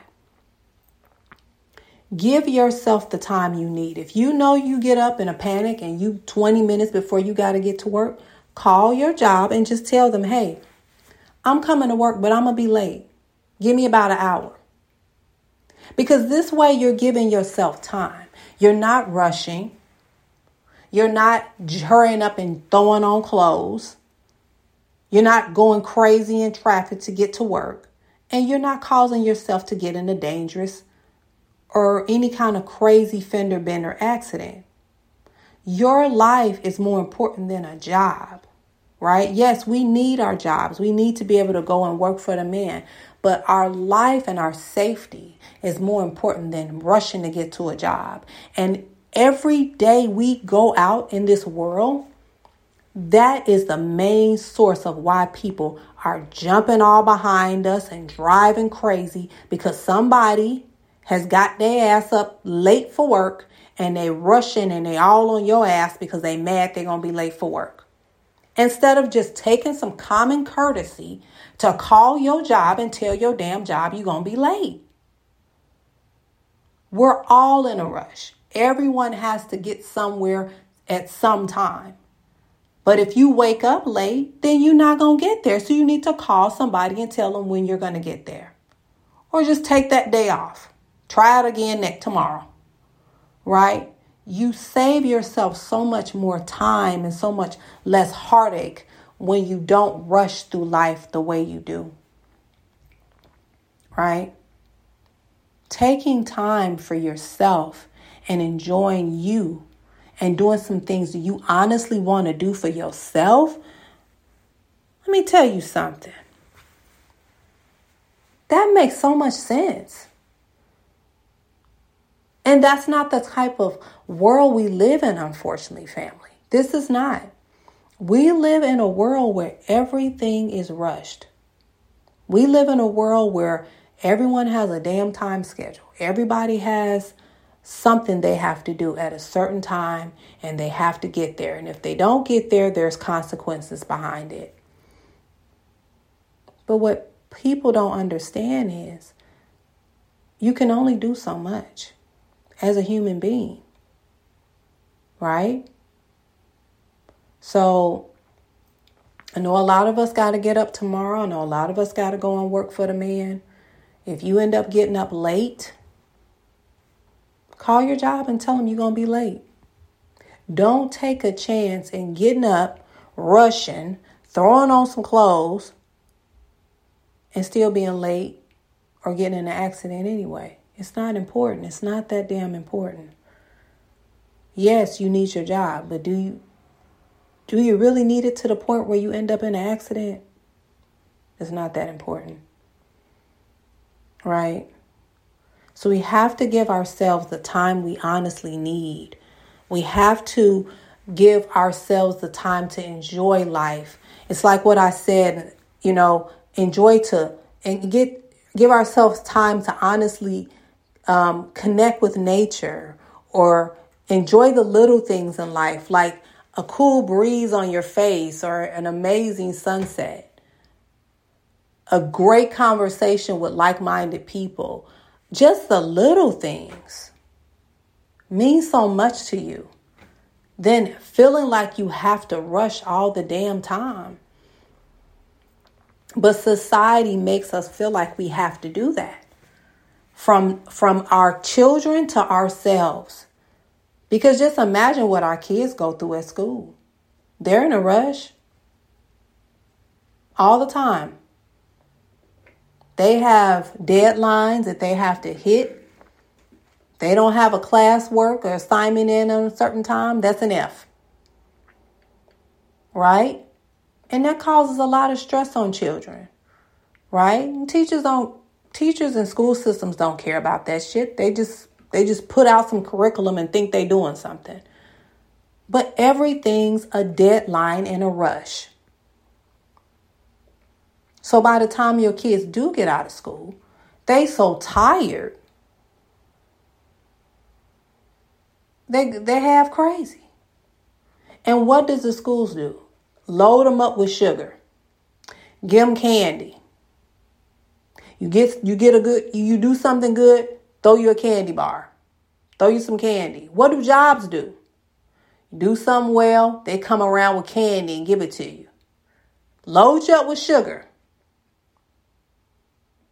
Give yourself the time you need. If you know you get up in a panic and you 20 minutes before you got to get to work, call your job and just tell them, hey, I'm coming to work, but I'm going to be late. Give me about an hour. Because this way you're giving yourself time. You're not rushing. You're not hurrying up and throwing on clothes. You're not going crazy in traffic to get to work. And you're not causing yourself to get in a dangerous or any kind of crazy fender bender accident. Your life is more important than a job, right? Yes, we need our jobs. We need to be able to go and work for the man. But our life and our safety is more important than rushing to get to a job. And every day we go out in this world, that is the main source of why people are jumping all behind us and driving crazy because somebody has got their ass up late for work and they rushing and they all on your ass because they mad they're going to be late for work. Instead of just taking some common courtesy to call your job and tell your damn job you're going to be late. We're all in a rush. Everyone has to get somewhere at some time. But if you wake up late, then you're not going to get there. So you need to call somebody and tell them when you're going to get there. Or just take that day off. Try it again next tomorrow. Right? You save yourself so much more time and so much less heartache when you don't rush through life the way you do. Right? Taking time for yourself and enjoying you and doing some things that you honestly want to do for yourself, let me tell you something. That makes so much sense. And that's not the type of world we live in, unfortunately, family. This is not. We live in a world where everything is rushed. We live in a world where everyone has a damn time schedule. Everybody has something they have to do at a certain time and they have to get there. And if they don't get there, there's consequences behind it. But what people don't understand is you can only do so much as a human being, right? So I know a lot of us got to get up tomorrow. I know a lot of us got to go and work for the man. If you end up getting up late, Call your job and tell them you're going to be late. Don't take a chance in getting up, rushing, throwing on some clothes, and still being late or getting in an accident anyway. It's not important. It's not that damn important. Yes, you need your job, but do you do you really need it to the point where you end up in an accident? It's not that important. Right? So we have to give ourselves the time we honestly need. We have to give ourselves the time to enjoy life. It's like what I said, you know, enjoy to and get give ourselves time to honestly um, connect with nature or enjoy the little things in life, like a cool breeze on your face or an amazing sunset, a great conversation with like minded people, just the little things mean so much to you Then feeling like you have to rush all the damn time. But society makes us feel like we have to do that. From from our children to ourselves. Because just imagine what our kids go through at school. They're in a rush all the time. They have deadlines that they have to hit. They don't have a class work or assignment in on a certain time. That's an F. Right? And that causes a lot of stress on children. Right? And teachers don't teachers and school systems don't care about that shit. They just they just put out some curriculum and think they're doing something. But everything's a deadline and a rush. So by the time your kids do get out of school, they so tired. They they have crazy. And what does the schools do? Load them up with sugar. Give them candy. You get you get a good you do something good, throw you a candy bar. Throw you some candy. What do jobs do? Do something well, they come around with candy and give it to you. Load you up with sugar.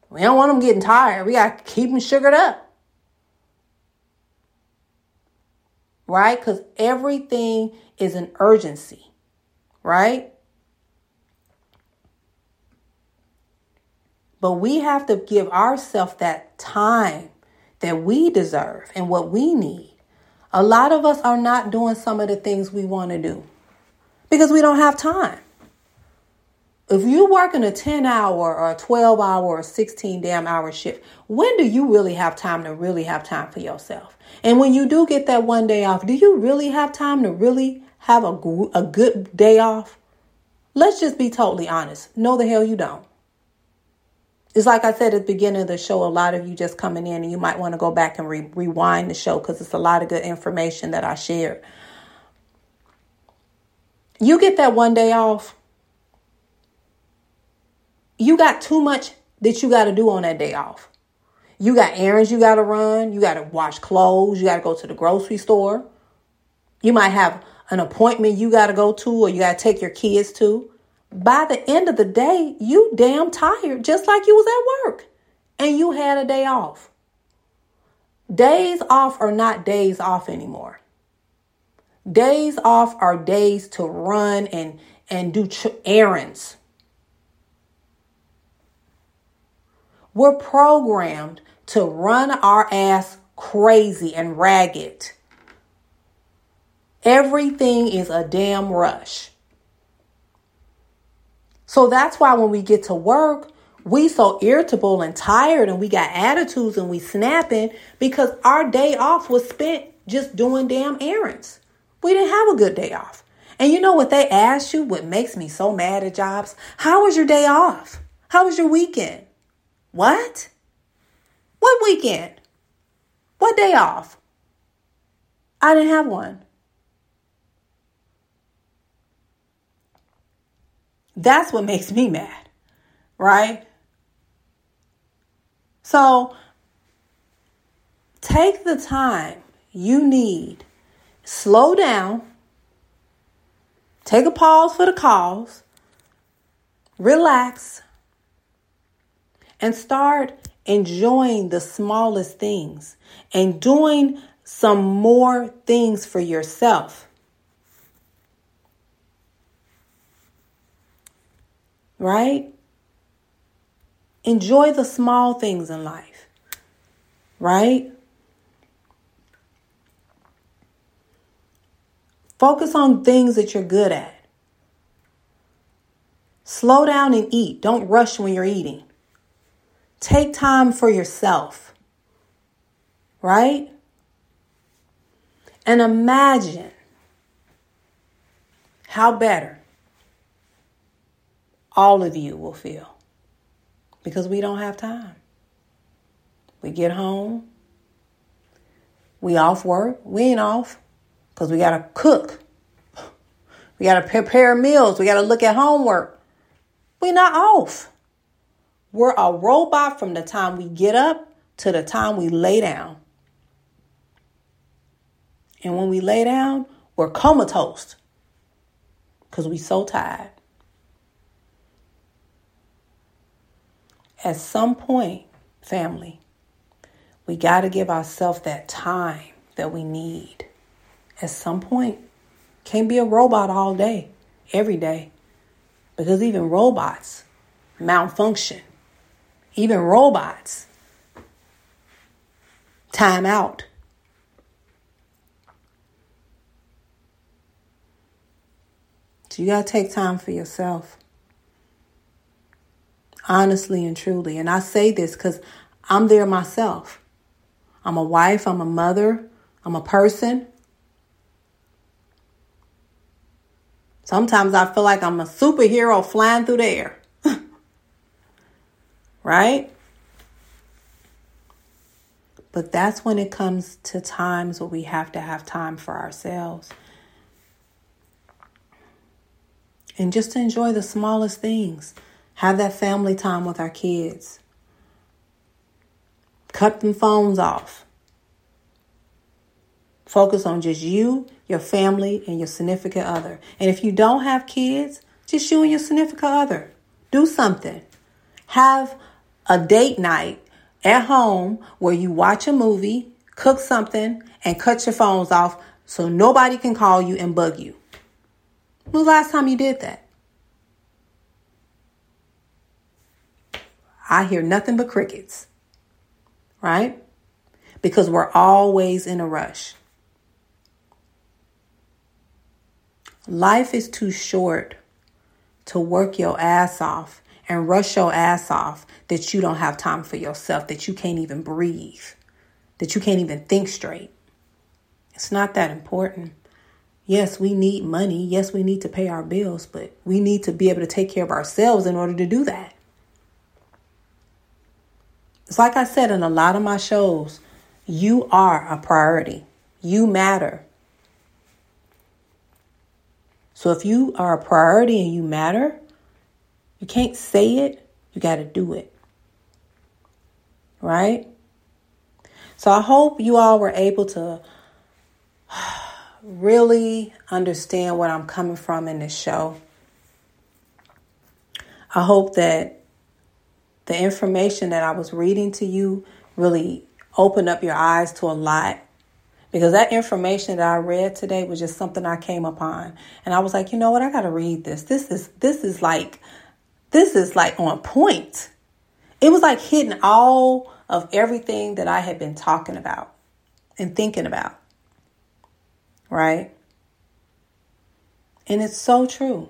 We don't want them getting tired. We got to keep them sugared up. Right? Because everything is an urgency. Right? But we have to give ourselves that time that we deserve and what we need. A lot of us are not doing some of the things we want to do because we don't have time. If you're working a 10 hour or a 12 hour or 16 damn hour shift, when do you really have time to really have time for yourself? And when you do get that one day off, do you really have time to really have a, a good day off? Let's just be totally honest. No, the hell you don't. It's like I said at the beginning of the show, a lot of you just coming in and you might want to go back and re- rewind the show because it's a lot of good information that I shared. You get that one day off, you got too much that you got to do on that day off. You got errands you got to run, you got to wash clothes, you got to go to the grocery store. You might have an appointment you got to go to or you got to take your kids to by the end of the day, you damn tired, just like you was at work and you had a day off. Days off are not days off anymore. Days off are days to run and, and do errands. We're programmed to run our ass crazy and ragged. Everything is a damn rush. So that's why when we get to work, we so irritable and tired and we got attitudes and we snapping because our day off was spent just doing damn errands. We didn't have a good day off. And you know what they ask you? What makes me so mad at jobs? How was your day off? How was your weekend? What? What weekend? What day off? I didn't have one. That's what makes me mad, right? So take the time you need, slow down, take a pause for the cause, relax, and start enjoying the smallest things and doing some more things for yourself. Right? Enjoy the small things in life, right? Focus on things that you're good at. Slow down and eat. Don't rush when you're eating. Take time for yourself, right? And imagine how better all of you will feel because we don't have time. We get home, we off work, we ain't off because we got to cook. We got to prepare meals. We got to look at homework. We're not off. We're a robot from the time we get up to the time we lay down. And when we lay down, we're comatose because we so tired. At some point, family, we got to give ourselves that time that we need. At some point, can't be a robot all day, every day, because even robots malfunction. Even robots time out. So you got to take time for yourself honestly and truly. And I say this because I'm there myself. I'm a wife, I'm a mother, I'm a person. Sometimes I feel like I'm a superhero flying through the air. right? But that's when it comes to times where we have to have time for ourselves. And just enjoy the smallest things. Have that family time with our kids. Cut them phones off. Focus on just you, your family, and your significant other. And if you don't have kids, just you and your significant other. Do something. Have a date night at home where you watch a movie, cook something, and cut your phones off so nobody can call you and bug you. When was the last time you did that? I hear nothing but crickets, right? Because we're always in a rush. Life is too short to work your ass off and rush your ass off that you don't have time for yourself, that you can't even breathe, that you can't even think straight. It's not that important. Yes, we need money. Yes, we need to pay our bills, but we need to be able to take care of ourselves in order to do that. It's like I said in a lot of my shows, you are a priority. You matter. So if you are a priority and you matter, you can't say it, you got to do it. Right? So I hope you all were able to really understand what I'm coming from in this show. I hope that the information that I was reading to you really opened up your eyes to a lot because that information that I read today was just something I came upon and I was like, "You know what? I got to read this. This is this is like this is like on point." It was like hitting all of everything that I had been talking about and thinking about. Right? And it's so true.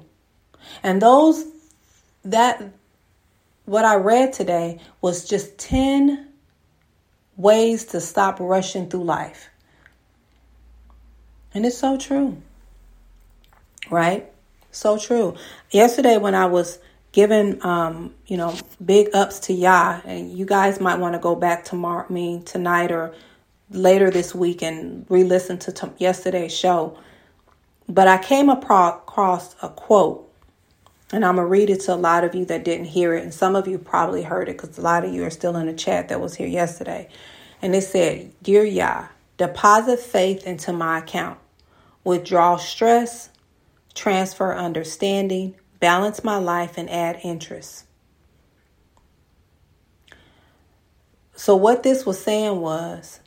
And those that what I read today was just 10 ways to stop rushing through life. And it's so true. Right? So true. Yesterday, when I was giving, um, you know, big ups to Yah, and you guys might want to go back tomorrow, I mean, tonight or later this week and re listen to t- yesterday's show. But I came across a quote, and I'm going to read it to a lot of you that didn't hear it. And some of you probably heard it because a lot of you are still in the chat that was here yesterday. And it said, Dear Yah, deposit faith into my account withdraw stress, transfer understanding, balance my life, and add interest. So, what this was saying was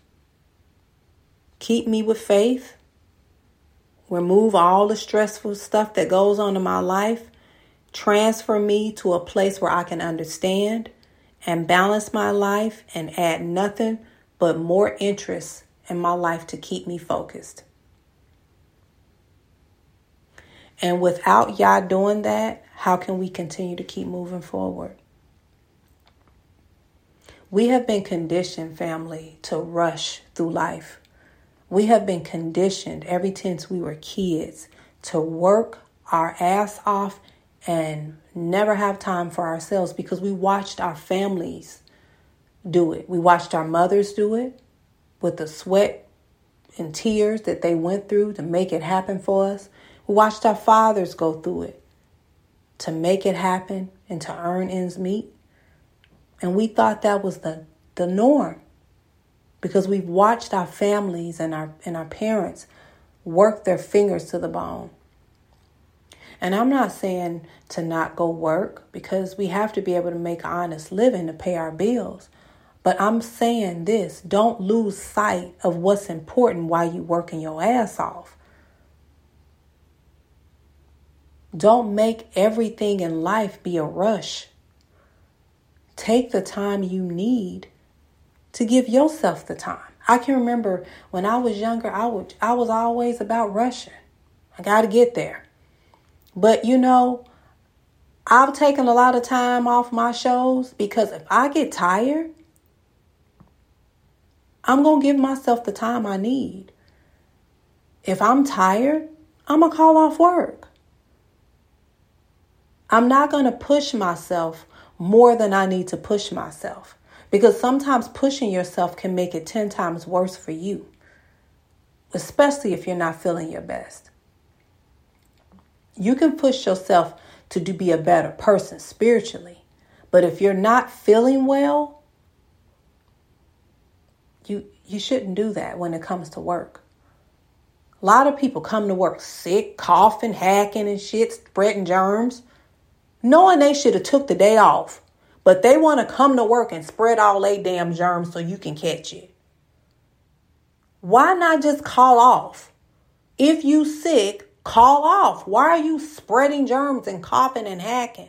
keep me with faith, remove all the stressful stuff that goes on in my life, transfer me to a place where I can understand and balance my life and add nothing but more interest in my life to keep me focused. And without Yah doing that, how can we continue to keep moving forward? We have been conditioned, family, to rush through life. We have been conditioned ever since we were kids to work our ass off and never have time for ourselves because we watched our families do it. We watched our mothers do it with the sweat and tears that they went through to make it happen for us. We watched our fathers go through it to make it happen and to earn ends meet. And we thought that was the, the norm because we've watched our families and our, and our parents work their fingers to the bone. And I'm not saying to not go work because we have to be able to make honest living to pay our bills. But I'm saying this don't lose sight of what's important while you're working your ass off. Don't make everything in life be a rush. Take the time you need to give yourself the time. I can remember when I was younger, I would I was always about rushing. I got to get there. But you know, I've taken a lot of time off my shows because if I get tired, I'm going to give myself the time I need. If I'm tired, I'm going to call off work. I'm not going to push myself more than I need to push myself because sometimes pushing yourself can make it 10 times worse for you, especially if you're not feeling your best. You can push yourself to do, be a better person spiritually, but if you're not feeling well, you you shouldn't do that when it comes to work. A lot of people come to work sick, coughing, hacking and shit, spreading germs knowing they should have took the day off, but they want to come to work and spread all they damn germs so you can catch it. Why not just call off? If you sick, call off. Why are you spreading germs and coughing and hacking?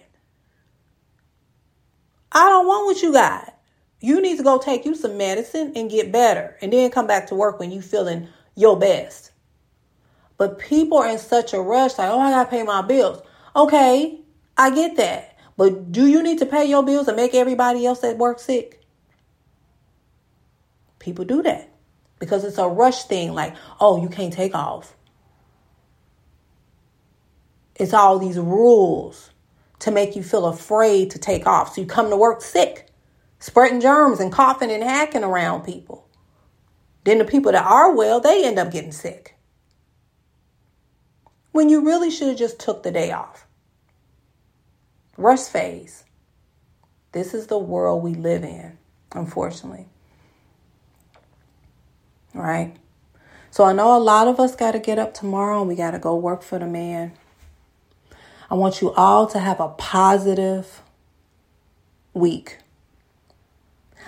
I don't want what you got. You need to go take you some medicine and get better and then come back to work when you feeling your best. But people are in such a rush, like, oh, I gotta pay my bills. Okay, I get that. But do you need to pay your bills and make everybody else at work sick? People do that because it's a rush thing, like, oh, you can't take off. It's all these rules to make you feel afraid to take off. So you come to work sick, spreading germs and coughing and hacking around people. Then the people that are well, they end up getting sick. When you really should have just took the day off. Rush phase. This is the world we live in, unfortunately. Right? So I know a lot of us got to get up tomorrow and we got to go work for the man. I want you all to have a positive week.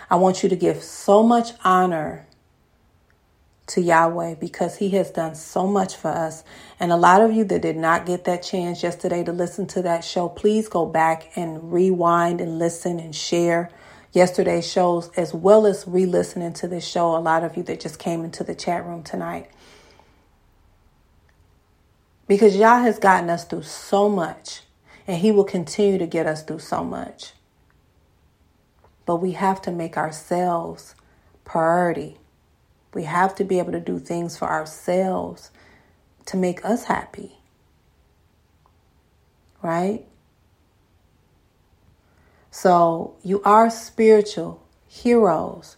I want you to give so much honor to Yahweh because He has done so much for us. And a lot of you that did not get that chance yesterday to listen to that show, please go back and rewind and listen and share yesterday's shows as well as re listening to this show. A lot of you that just came into the chat room tonight. Because Yah has gotten us through so much, and He will continue to get us through so much. But we have to make ourselves priority. We have to be able to do things for ourselves to make us happy. Right? So you are spiritual heroes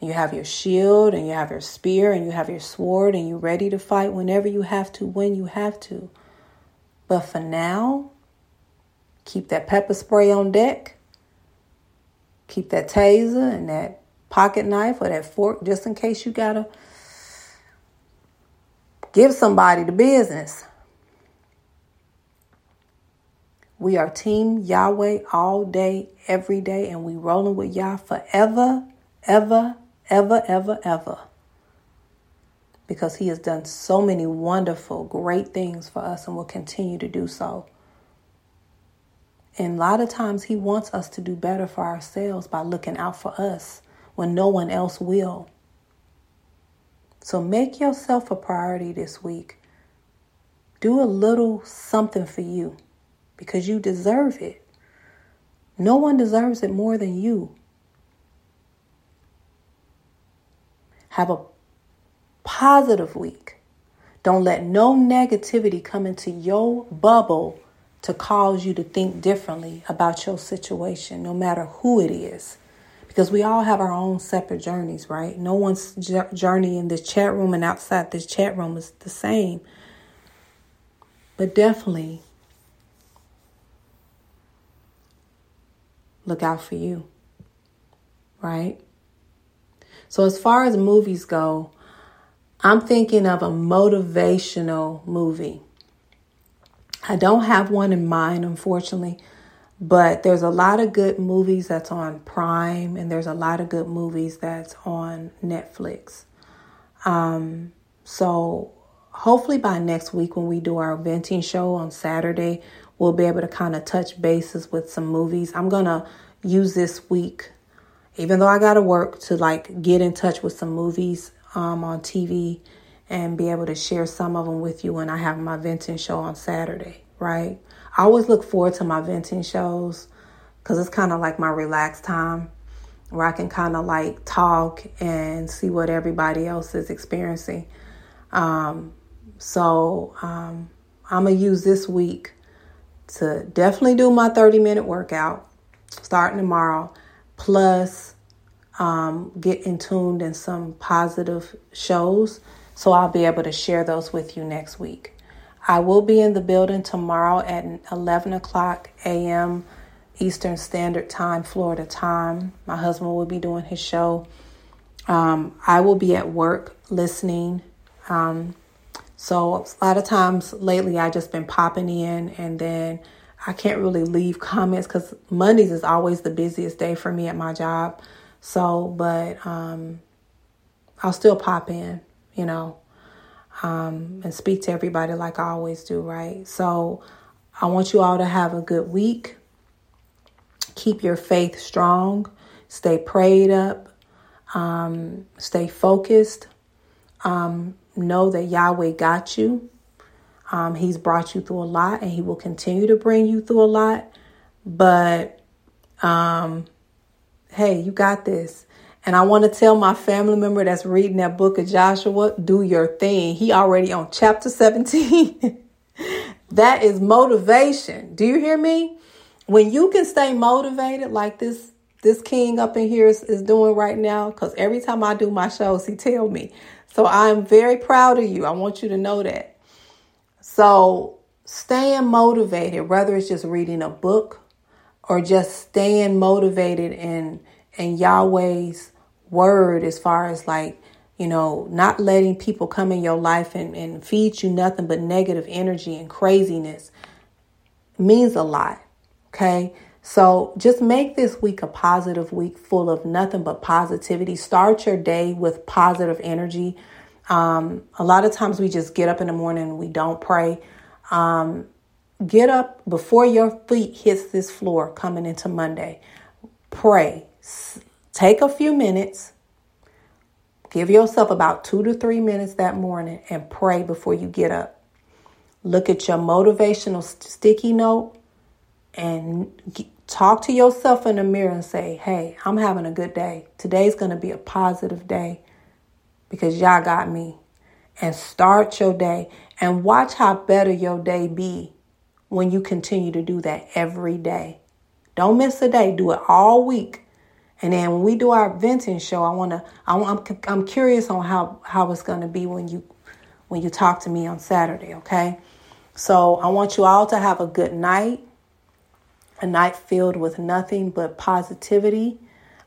you have your shield and you have your spear and you have your sword and you're ready to fight whenever you have to, when you have to. But for now, keep that pepper spray on deck. Keep that taser and that pocket knife or that fork just in case you got to give somebody the business. We are Team Yahweh all day, every day, and we rolling with Yah forever, ever, ever, ever, ever. Because He has done so many wonderful, great things for us and will continue to do so. And a lot of times He wants us to do better for ourselves by looking out for us when no one else will. So make yourself a priority this week. Do a little something for you because you deserve it. No one deserves it more than you. Have a positive week. Don't let no negativity come into your bubble to cause you to think differently about your situation, no matter who it is. Because we all have our own separate journeys, right? No one's journey in this chat room and outside this chat room is the same. But definitely look out for you, right? So, as far as movies go, I'm thinking of a motivational movie. I don't have one in mind, unfortunately, but there's a lot of good movies that's on Prime, and there's a lot of good movies that's on Netflix. Um, so, hopefully, by next week, when we do our venting show on Saturday, we'll be able to kind of touch bases with some movies. I'm going to use this week even though I got to work to like get in touch with some movies um, on TV and be able to share some of them with you when I have my venting show on Saturday, right? I always look forward to my venting shows because it's kind of like my relaxed time where I can kind of like talk and see what everybody else is experiencing. Um, so um, I'm going to use this week to definitely do my 30 minute workout starting tomorrow plus um, get in tuned in some positive shows. So I'll be able to share those with you next week. I will be in the building tomorrow at 11 o'clock a.m. Eastern Standard Time, Florida time. My husband will be doing his show. Um, I will be at work listening. Um, so a lot of times lately, I just been popping in and then I can't really leave comments because Mondays is always the busiest day for me at my job. So, but um, I'll still pop in, you know, um, and speak to everybody like I always do, right? So, I want you all to have a good week. keep your faith strong, stay prayed up, um, stay focused. Um, know that Yahweh got you. Um, he's brought you through a lot and he will continue to bring you through a lot. But um, hey, you got this. And I want to tell my family member that's reading that book of Joshua, do your thing. He already on chapter 17. that is motivation. Do you hear me? When you can stay motivated like this this king up in here is, is doing right now, because every time I do my shows, he tell me. So I'm very proud of you. I want you to know that. So staying motivated, whether it's just reading a book or just staying motivated in in Yahweh's word as far as like, you know, not letting people come in your life and, and feed you nothing but negative energy and craziness means a lot. Okay. So just make this week a positive week full of nothing but positivity. Start your day with positive energy. Um, a lot of times we just get up in the morning and we don't pray. Um, get up before your feet hits this floor coming into Monday. Pray. Take a few minutes. Give yourself about two to three minutes that morning and pray before you get up. Look at your motivational sticky note and talk to yourself in the mirror and say, Hey, I'm having a good day. Today's going to be a positive day because Yah got me. And start your day and watch how better your day be when you continue to do that every day. Don't miss a day. Do it all week. And then when we do our venting show, I want to. I'm, I'm curious on how how it's to be when you when you talk to me on Saturday. Okay. So I want you all to have a good night a night filled with nothing but positivity.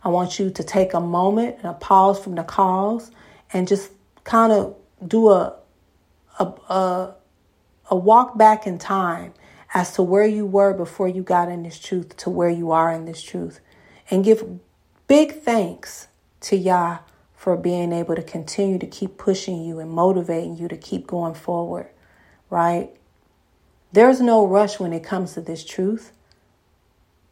I want you to take a moment and a pause from the calls and just kind of do a, a, a, a walk back in time as to where you were before you got in this truth to where you are in this truth. And give big thanks to Yah for being able to continue to keep pushing you and motivating you to keep going forward, right? There's no rush when it comes to this truth.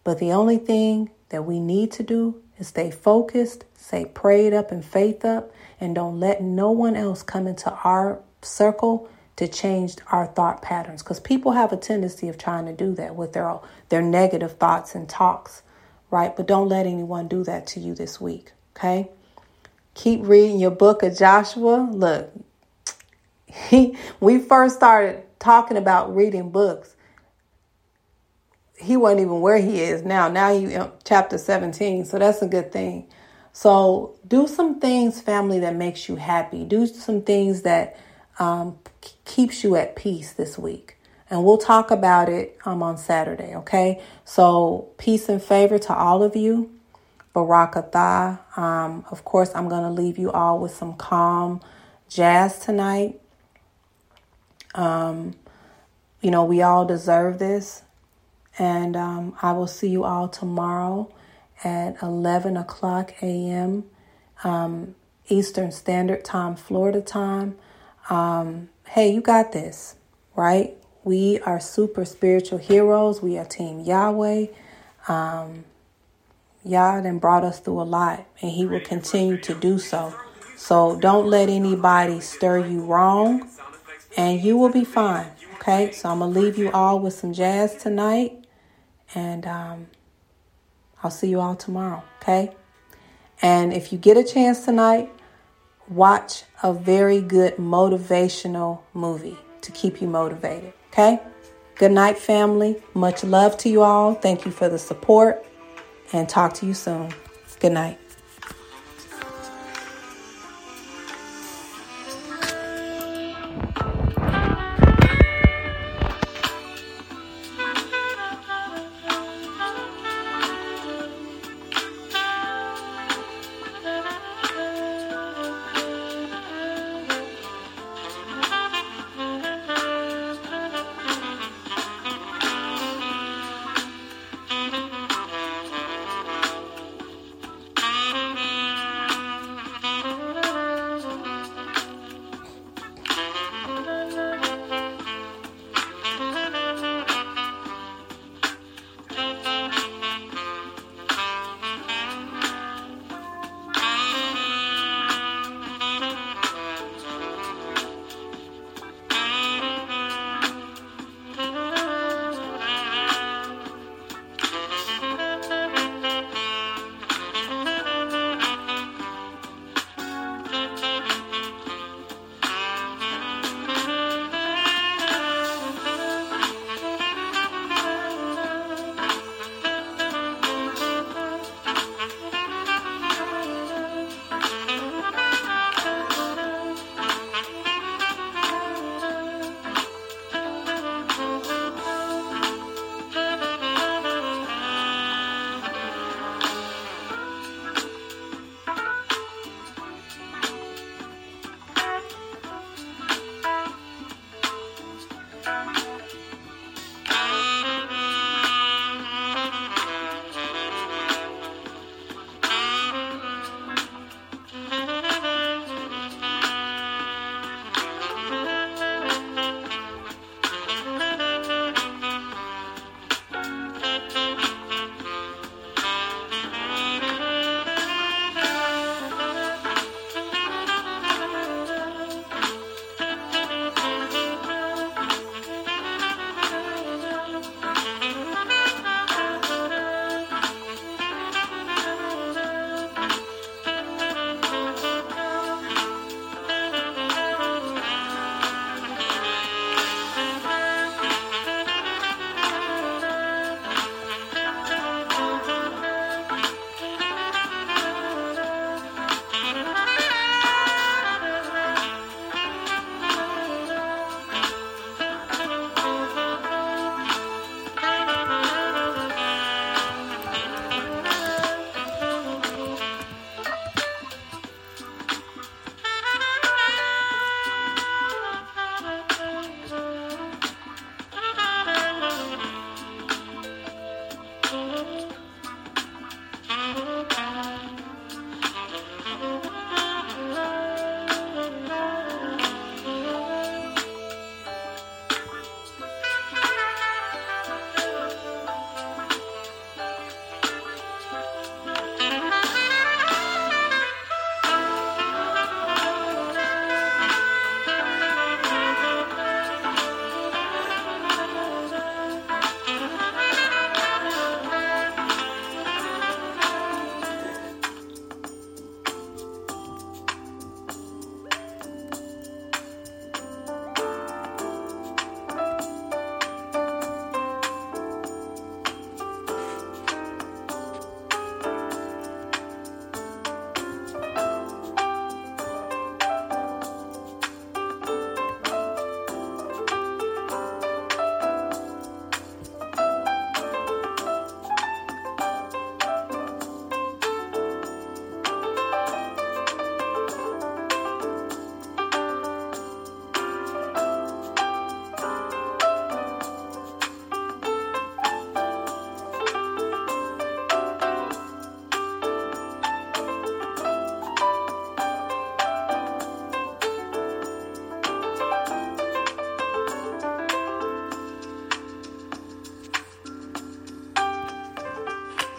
But the only thing that we need to do is stay focused, stay prayed up and faith up, and don't let no one else come into our circle to change our thought patterns. Because people have a tendency of trying to do that with their, their negative thoughts and talks, right? But don't let anyone do that to you this week, okay? Keep reading your book of Joshua. Look, he, we first started talking about reading books he wasn't even where he is now. Now he chapter 17. So that's a good thing. So do some things, family, that makes you happy. Do some things that um, keeps you at peace this week. And we'll talk about it um, on Saturday, okay? So peace and favor to all of you. Barak Atah. Um, of course, I'm going to leave you all with some calm jazz tonight. Um, you know, we all deserve this. And um, I will see you all tomorrow at 11 o'clock a.m. Um, Eastern Standard Time, Florida time. Um, hey, you got this, right? We are super spiritual heroes. We are Team Yahweh. Um, Yah then brought us through a lot, and He will continue to do so. So don't let anybody stir you wrong, and you will be fine. Okay, so I'm gonna leave you all with some jazz tonight. And um, I'll see you all tomorrow, okay? And if you get a chance tonight, watch a very good motivational movie to keep you motivated, okay? Good night, family. Much love to you all. Thank you for the support and talk to you soon. Good night.